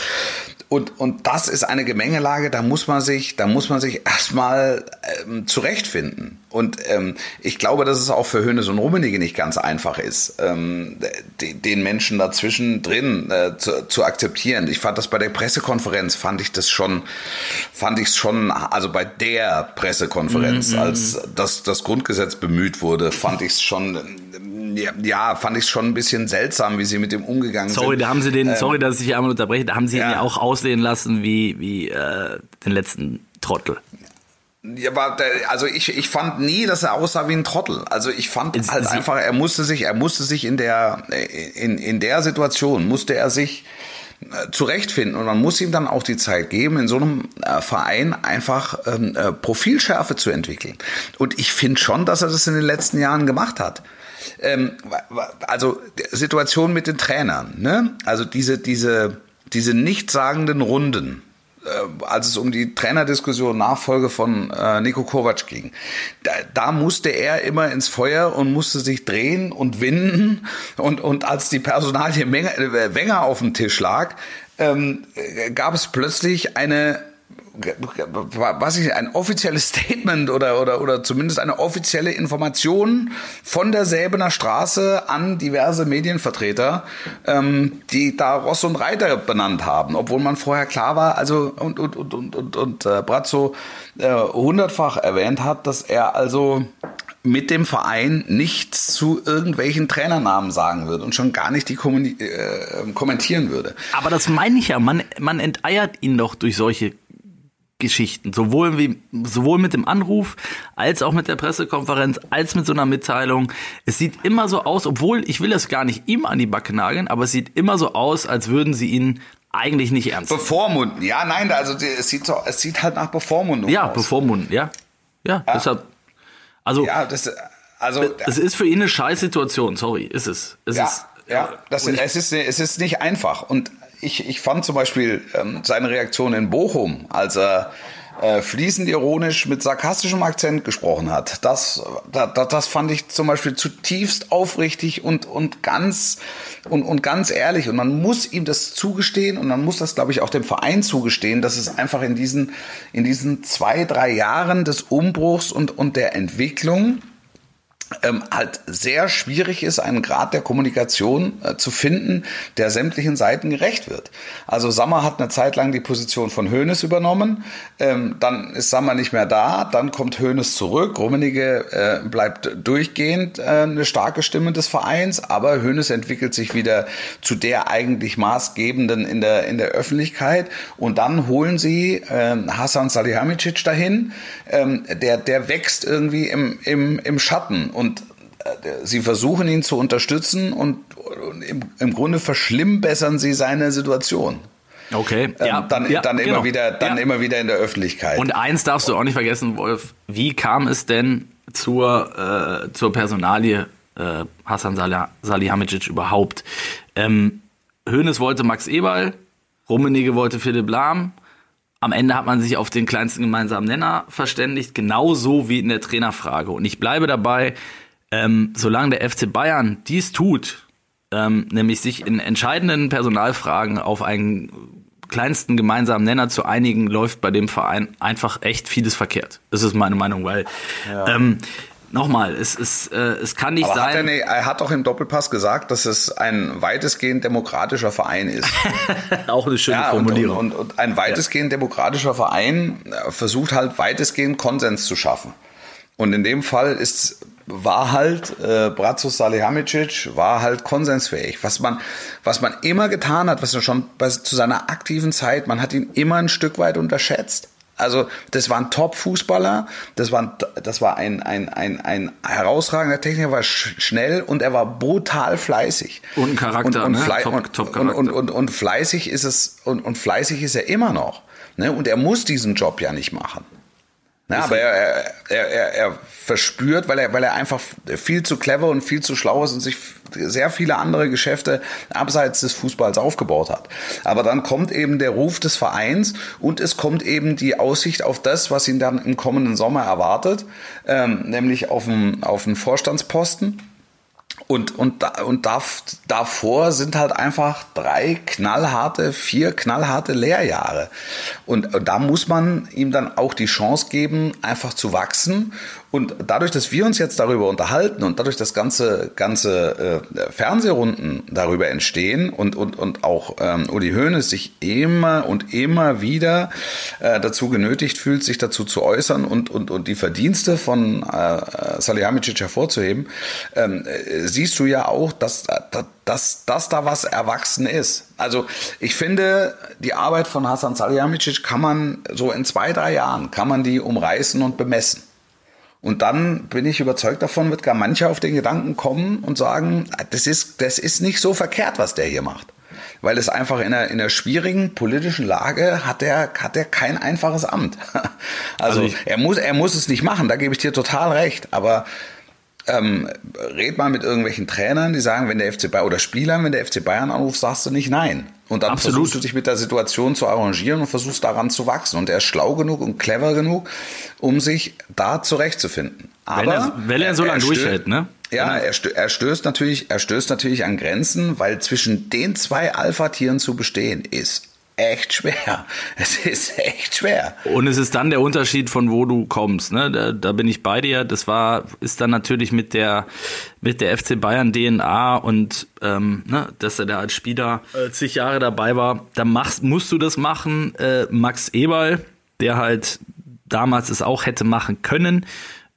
Und, und das ist eine Gemengelage, da muss man sich, da muss man sich erstmal ähm, zurechtfinden. Und ähm, ich glaube, dass es auch für Hönes und Rummenigge nicht ganz einfach ist, ähm, de, den Menschen dazwischen drin äh, zu, zu akzeptieren. Ich fand das bei der Pressekonferenz, fand ich das schon, fand ich schon, also bei der Pressekonferenz, als das, das Grundgesetz bemüht wurde, fand ich es schon, ähm, ja, ja, fand ich es schon ein bisschen seltsam, wie sie mit dem umgegangen sind.
Sorry, da haben sie den, sorry, dass ich einmal unterbreche, da haben sie ihn
ja.
ja auch aussehen lassen wie, wie äh, den letzten Trottel.
Ja, aber der, also ich, ich fand nie, dass er aussah wie ein Trottel. Also ich fand
Es-
halt einfach, er musste sich, er musste sich in der in, in der Situation musste er sich äh, zurechtfinden und man muss ihm dann auch die Zeit geben, in so einem äh, Verein einfach ähm, äh, Profilschärfe zu entwickeln. Und ich finde schon, dass er das in den letzten Jahren gemacht hat. Ähm, also Situation mit den Trainern, ne? Also diese diese diese nichtssagenden Runden äh, als es um die Trainerdiskussion Nachfolge von äh, Nico Kovac ging, da, da musste er immer ins Feuer und musste sich drehen und winden. Und, und als die Personalie äh, Wenger auf dem Tisch lag, ähm, äh, gab es plötzlich eine was ich ein offizielles Statement oder oder oder zumindest eine offizielle Information von der Säbener Straße an diverse Medienvertreter, ähm, die da Ross und Reiter benannt haben, obwohl man vorher klar war, also und und und und und, und äh, Brazzo äh, hundertfach erwähnt hat, dass er also mit dem Verein nichts zu irgendwelchen Trainernamen sagen würde und schon gar nicht die kommuni- äh, kommentieren würde.
Aber das meine ich ja, man, man enteiert ihn doch durch solche Geschichten. Sowohl, wie, sowohl mit dem Anruf, als auch mit der Pressekonferenz, als mit so einer Mitteilung. Es sieht immer so aus, obwohl, ich will das gar nicht ihm an die Backe nageln, aber es sieht immer so aus, als würden sie ihn eigentlich nicht ernst nehmen.
Bevormunden, ja, nein, also es sieht so, es sieht halt nach Bevormundung
Ja,
aus.
bevormunden, ja. Ja, deshalb. Also,
Ja, das, also,
es ist für ihn eine Scheißsituation, sorry, ist es. es
ja,
ist,
ja, das,
Und ich-
es ist, es ist nicht einfach. Und ich, ich fand zum Beispiel ähm, seine Reaktion in Bochum, als er äh, fließend ironisch mit sarkastischem Akzent gesprochen hat. Das, das, das fand ich zum Beispiel zutiefst aufrichtig und, und ganz und, und ganz ehrlich. Und man muss ihm das zugestehen und man muss das, glaube ich, auch dem Verein zugestehen, dass es einfach in diesen, in diesen zwei, drei Jahren des Umbruchs und, und der Entwicklung ähm, halt sehr schwierig ist, einen Grad der Kommunikation äh, zu finden, der sämtlichen Seiten gerecht wird. Also Sammer hat eine Zeit lang die Position von Hoeneß übernommen, ähm, dann ist Sammer nicht mehr da, dann kommt Hoeneß zurück, Rummenigge äh, bleibt durchgehend äh, eine starke Stimme des Vereins, aber Hoeneß entwickelt sich wieder zu der eigentlich maßgebenden in der, in der Öffentlichkeit. Und dann holen sie äh, Hasan Salihamidzic dahin, ähm, der, der wächst irgendwie im, im, im Schatten. Und äh, sie versuchen ihn zu unterstützen und, und im, im Grunde verschlimmbessern sie seine Situation.
okay.
Ähm,
ja,
dann
ja,
dann
genau.
immer wieder, dann
Ja.
immer wieder in der Öffentlichkeit.
Und eins darfst du auch nicht vergessen, Wolf. Wie kam es denn zur, äh, zur Personalie äh, Hasan Salihamidzic überhaupt. Ähm, Hoeneß wollte Max Eberl, Rummenigge wollte Philipp Lahm. Am Ende hat man sich auf den kleinsten gemeinsamen Nenner verständigt, genauso wie in der Trainerfrage. Und ich bleibe dabei, ähm, solange der FC Bayern dies tut, ähm, nämlich sich in entscheidenden Personalfragen auf einen kleinsten gemeinsamen Nenner zu einigen, läuft bei dem Verein einfach echt vieles verkehrt. Das ist meine Meinung, weil ja. ähm, nochmal, es, es, äh, es kann nicht
Aber
sein.
Hat er, nee, er hat doch im Doppelpass gesagt, dass es ein weitestgehend demokratischer Verein ist.
Auch eine schöne ja, Formulierung.
Und, und, und ein weitestgehend ja. demokratischer Verein äh, versucht halt weitestgehend Konsens zu schaffen. Und in dem Fall ist war halt äh, Brazos Salihamidzic war halt konsensfähig. Was man was man immer getan hat, was er schon bei, zu seiner aktiven Zeit, man hat ihn immer ein Stück weit unterschätzt. Also das war ein Top-Fußballer, das war, ein, das war ein, ein, ein, ein herausragender Techniker, war sch schnell und er war brutal fleißig.
Und ein Charakter,
und, und,
ne?
Top, Top und, und, und, und, fleißig ist es und, und fleißig ist er immer noch. Ne? Und er muss diesen Job ja nicht machen. Ja, aber er, er, er, er verspürt, weil er, weil er einfach viel zu clever und viel zu schlau ist und sich sehr viele andere Geschäfte abseits des Fußballs aufgebaut hat. Aber dann kommt eben der Ruf des Vereins und es kommt eben die Aussicht auf das, was ihn dann im kommenden Sommer erwartet, ähm, nämlich auf einen, auf einen Vorstandsposten. Und, und, und davor sind halt einfach drei knallharte, vier knallharte Lehrjahre. Und, und da muss man ihm dann auch die Chance geben, einfach zu wachsen und dadurch, dass wir uns jetzt darüber unterhalten und dadurch, dass ganze, ganze äh, Fernsehrunden darüber entstehen und, und, und auch ähm, Uli Hoeneß sich immer und immer wieder äh, dazu genötigt fühlt, sich dazu zu äußern und, und, und die Verdienste von äh, Salihamidzic hervorzuheben, ähm, äh, siehst du ja auch, dass, dass, dass da was erwachsen ist. Also ich finde, die Arbeit von Hasan Salihamidzic kann man so in zwei, drei Jahren, kann man die umreißen und bemessen. Und dann bin ich überzeugt davon, wird gar mancher auf den Gedanken kommen und sagen, das ist, das ist nicht so verkehrt, was der hier macht. Weil es einfach in einer, in einer schwierigen politischen Lage hat er, hat er kein einfaches Amt. Also, also er muss, er muss es nicht machen, da gebe ich dir total recht. Aber ähm, red mal mit irgendwelchen Trainern, die sagen, wenn der FC Bayern oder Spielern, wenn der FC Bayern anruft, sagst du nicht nein. Und dann Absolut. versuchst du dich mit der Situation zu arrangieren und versuchst daran zu wachsen. Und er ist schlau genug und clever genug, um sich da zurechtzufinden.
Aber wenn er, wenn er so lange durchhält, ne?
Ja, er, er, stößt natürlich, er stößt natürlich an Grenzen, weil zwischen den zwei Alpha-Tieren zu bestehen ist echt schwer. Es ist echt schwer.
Und es ist dann der Unterschied von wo du kommst. Ne? Da, da bin ich bei dir. Das war ist dann natürlich mit der mit der FC Bayern DNA und ähm, ne, dass er da als Spieler äh, zig Jahre dabei war. Da machst musst du das machen. Äh, Max Eberl, der halt damals es auch hätte machen können,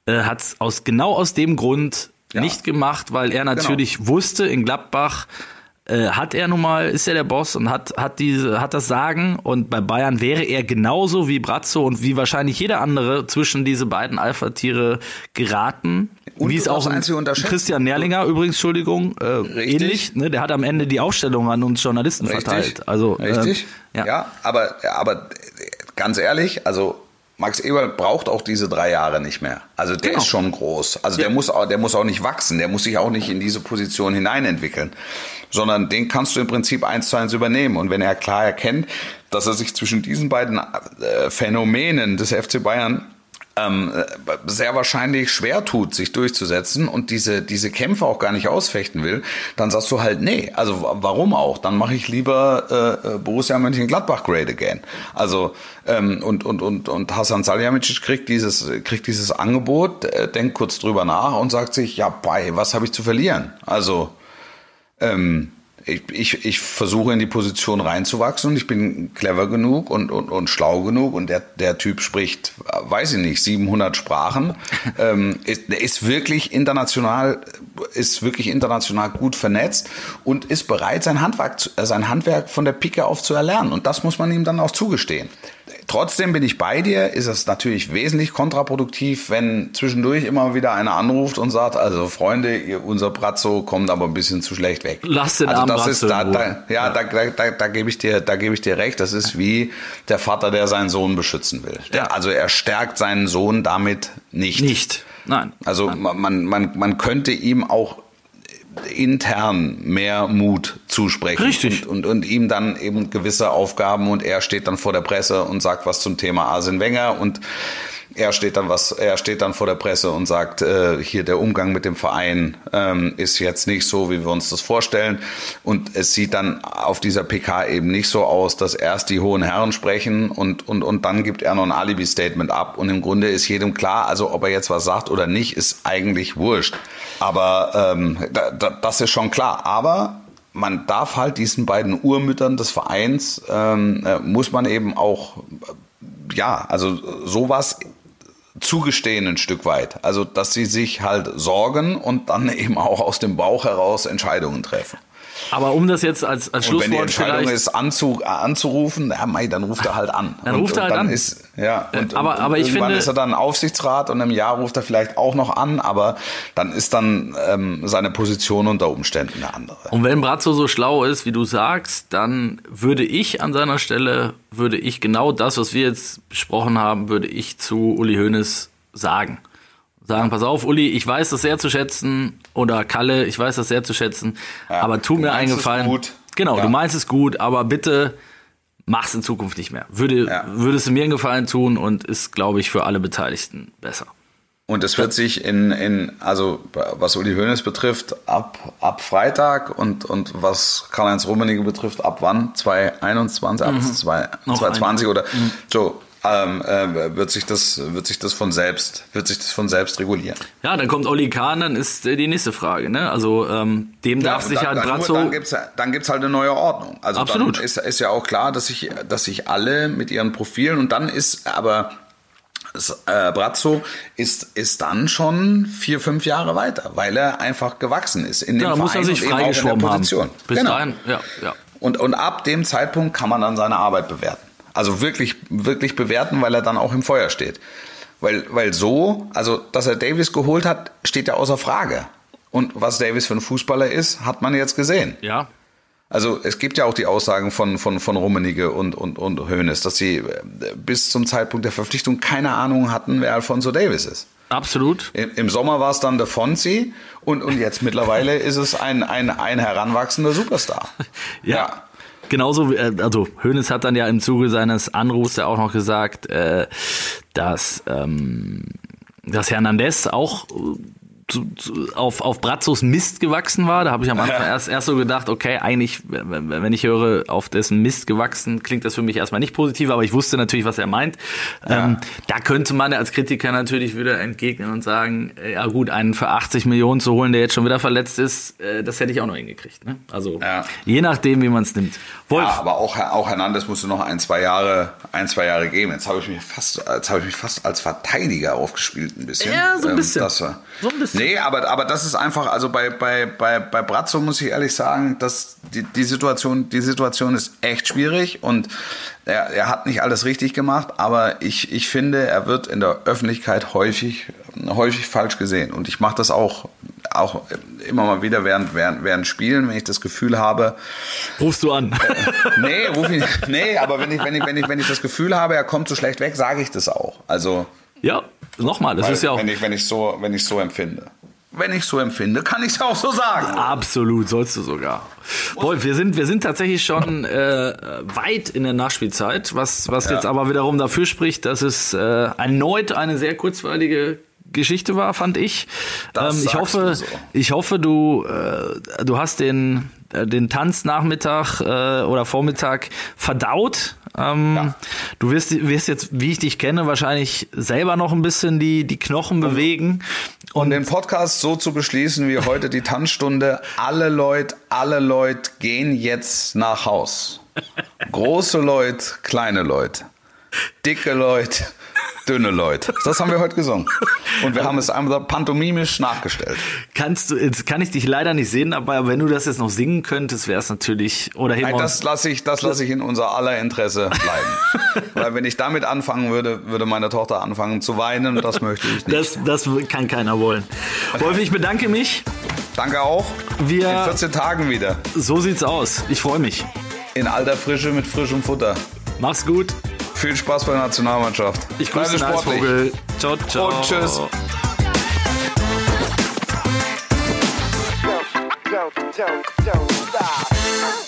äh, hat es aus genau aus dem Grund ja. nicht gemacht, weil er genau. natürlich genau. wusste in Gladbach äh, hat er nun mal, ist er der Boss und hat, hat diese, hat das Sagen und bei Bayern wäre er genauso wie Brazzo und wie wahrscheinlich jeder andere zwischen diese beiden Alpha-Tiere geraten. Und wie es auch Christian Nerlinger übrigens, Entschuldigung, äh, ähnlich, ne? der hat am Ende die Ausstellung an uns Journalisten Richtig. verteilt. Also,
Richtig. Äh, ja. ja, aber, aber ganz ehrlich, also Max Eberl braucht auch diese drei Jahre nicht mehr. Also der genau. ist schon groß. Also ja. der muss auch, der muss auch nicht wachsen. Der muss sich auch nicht in diese Position hineinentwickeln. Sondern den kannst du im Prinzip eins zu eins übernehmen. Und wenn er klar erkennt, dass er sich zwischen diesen beiden äh, Phänomenen des FC Bayern ähm, sehr wahrscheinlich schwer tut, sich durchzusetzen und diese, diese Kämpfe auch gar nicht ausfechten will, dann sagst du halt, nee, also warum auch? Dann mache ich lieber äh, äh, Borussia Mönchengladbach great again. Also ähm, und, und, und, und Hasan Salihamidzic kriegt dieses, kriegt dieses Angebot, äh, denkt kurz drüber nach und sagt sich, ja, bei, was habe ich zu verlieren? Also ähm, ich, ich, ich versuche in die Position reinzuwachsen. Und ich bin clever genug und, und, und schlau genug. Und der, der Typ spricht, weiß ich nicht, 700 Sprachen, ähm, ist, der ist wirklich international, ist wirklich international gut vernetzt und ist bereit, sein Handwerk, sein Handwerk von der Pike auf zu erlernen. Und das muss man ihm dann auch zugestehen. Trotzdem bin ich bei dir, ist es natürlich wesentlich kontraproduktiv, wenn zwischendurch immer wieder einer anruft und sagt, also Freunde, ihr, unser Brazzo kommt aber ein bisschen zu schlecht weg.
Lass den
also
das
ist, da, da, ja, ja, da, da, da gebe ich dir, da gebe ich dir recht. Das ist wie der Vater, der seinen Sohn beschützen will. Ja. Also er stärkt seinen Sohn damit nicht.
Nicht. Nein.
Also
Nein.
man, man, man könnte ihm auch intern mehr Mut zusprechen.
Richtig.
Und, und, und ihm dann eben gewisse Aufgaben und er steht dann vor der Presse und sagt was zum Thema Arsene Wenger und er steht dann was, er steht dann vor der Presse und sagt, äh, hier der Umgang mit dem Verein ähm, ist jetzt nicht so, wie wir uns das vorstellen. Und es sieht dann auf dieser PK eben nicht so aus, dass erst die hohen Herren sprechen und, und, und dann gibt er noch ein Alibi-Statement ab. Und im Grunde ist jedem klar, also ob er jetzt was sagt oder nicht, ist eigentlich wurscht. Aber ähm, da, da, das ist schon klar. Aber man darf halt diesen beiden Urmüttern des Vereins, ähm, äh, muss man eben auch, ja, also sowas zugestehen ein Stück weit. Also, dass sie sich halt sorgen und dann eben auch aus dem Bauch heraus Entscheidungen treffen.
Aber um das jetzt als, als
Und wenn die
Schlusswort
Entscheidung ist, anzu, äh, anzurufen, ja, mei, dann ruft er halt an.
Dann
und,
ruft er halt
dann
an.
Ist, ja, und,
aber-
und,
aber ich
irgendwann
finde-
ist er dann Aufsichtsrat und im Jahr ruft er vielleicht auch noch an, aber dann ist dann ähm, seine Position unter Umständen eine andere.
Und wenn Brazzo so schlau ist, wie du sagst, dann würde ich an seiner Stelle, würde ich genau das, was wir jetzt besprochen haben, würde ich zu Uli Hoeneß sagen. Sagen, pass auf, Uli, ich weiß das sehr zu schätzen, oder Kalle, ich weiß das sehr zu schätzen,
Ja,
aber tu mir
meinst
einen
es
Gefallen.
gut.
Genau,
Ja.
du meinst es gut, aber bitte mach's in Zukunft nicht mehr. Würde,
Ja.
Würdest du mir einen Gefallen tun und ist, glaube ich, für alle Beteiligten besser.
Und es wird sich in, in also was Uli Hoeneß betrifft, ab, ab Freitag und, und was Karl-Heinz Rummenigge betrifft, ab wann? 2021, ab zwei-
Mhm. Noch
2020 oder so, ähm, äh, wird sich das, wird sich das von selbst, wird sich das von selbst regulieren.
Ja, dann kommt Oli Kahn, dann ist äh, die nächste Frage. Ne? Also ähm, dem darf
und
sich
dann,
halt
dann,
Brazzo...
dann gibt's dann gibt's halt eine neue Ordnung. Also
Absolut.
dann ist, ist ja auch klar, dass sich, dass sich alle mit ihren Profilen und dann ist aber äh, Brazzo ist, ist dann schon vier, fünf Jahre weiter, weil er einfach gewachsen ist in dem
ja, da muss er
Verein
sich freigeschwommen haben.
Position.
Bis
Genau.
dahin, ja, ja.
Und, und ab dem Zeitpunkt kann man dann seine Arbeit bewerten. Also wirklich, wirklich bewerten, weil er dann auch im Feuer steht. Weil, weil so, also, dass er Davis geholt hat, steht ja außer Frage. Und was Davis für ein Fußballer ist, hat man jetzt gesehen.
Ja,
Also es gibt ja auch die Aussagen von, von, von Rummenigge und, und, und Hoeneß, dass sie äh, bis zum Zeitpunkt der Verpflichtung keine Ahnung hatten, wer Alfonso Davis ist.
absolut.
Im, im Sommer war es dann der Fonzi und, und jetzt mittlerweile ist es ein, ein, ein heranwachsender Superstar.
Ja. Genauso, wie, äh, also Hoeneß hat dann ja im Zuge seines Anrufs ja auch noch gesagt, äh, dass, ähm, dass Hernandez auch äh, auf, auf Brazzos Mist gewachsen war. Da habe ich am Anfang erst, erst so gedacht, okay, eigentlich, wenn ich höre, auf dessen Mist gewachsen, klingt das für mich erstmal nicht positiv, aber ich wusste natürlich, was er meint. Ähm, da könnte man als Kritiker natürlich wieder entgegnen und sagen, äh, ja gut, einen für 80 Millionen zu holen, der jetzt schon wieder verletzt ist, äh, das hätte ich auch noch hingekriegt. Ne? Also
Ja.
je nachdem, wie man es nimmt. Wolf,
Ja, aber auch, auch Hernandez musste noch ein, zwei Jahre, ein, zwei Jahre geben. Jetzt habe ich mich fast, jetzt habe ich mich fast als Verteidiger aufgespielt ein bisschen.
Ja, so ein
Ähm,
bisschen.
das war,
So ein bisschen.
Nee, aber, aber das ist einfach, also bei, bei, bei, bei Brazzo muss ich ehrlich sagen, dass die, die Situation, die Situation ist echt schwierig und er, er hat nicht alles richtig gemacht, aber ich, ich finde, er wird in der Öffentlichkeit häufig, häufig falsch gesehen. Und ich mache das auch, auch immer mal wieder während, während, während Spielen, wenn ich das Gefühl habe,
rufst du an.
Nee, ruf ihn, nee, aber wenn ich, wenn, ich, wenn, ich, wenn ich das Gefühl habe, er kommt so schlecht weg, sage ich das auch. Also,
ja, nochmal, das
weil,
ist ja auch
wenn ich, wenn ich so, wenn ich so empfinde. Wenn ich so empfinde, kann ich es auch so sagen.
Absolut, sollst du sogar. Wolf, wir sind, wir sind tatsächlich schon äh, weit in der Nachspielzeit, was, was
Ja.
jetzt aber wiederum dafür spricht, dass es äh, erneut eine sehr kurzweilige Geschichte war, fand ich. Ähm, ich hoffe,
du so.
ich hoffe, du, äh, du hast den, äh, den Tanznachmittag äh, oder Vormittag verdaut. Ähm,
Ja.
Du wirst, wirst jetzt, wie ich dich kenne, wahrscheinlich selber noch ein bisschen die, die Knochen bewegen.
Um den Podcast so zu beschließen wie heute die Tanzstunde, alle Leute, alle Leute gehen jetzt nach Haus. Große Leute, kleine Leute. Dicke Leute, dünne Leute. Das haben wir heute gesungen. Und wir haben es einfach pantomimisch nachgestellt.
Kannst du, jetzt kann ich dich leider nicht sehen, aber wenn du das jetzt noch singen könntest, wäre es natürlich, oder
Nein, das lasse ich, das lasse ich in unser aller Interesse bleiben. Weil wenn ich damit anfangen würde, würde meine Tochter anfangen zu weinen und das möchte ich nicht.
das, das kann keiner wollen. Wolf, ich bedanke mich.
Danke auch.
Wir-
in 14 Tagen wieder.
So sieht's aus. Ich freue mich.
In alter Frische mit frischem Futter.
Mach's gut.
Viel Spaß bei der Nationalmannschaft.
Ich grüße den
Bleibe sportlich.
Ciao, ciao.
Und tschüss.
Don't, don't, don't stop.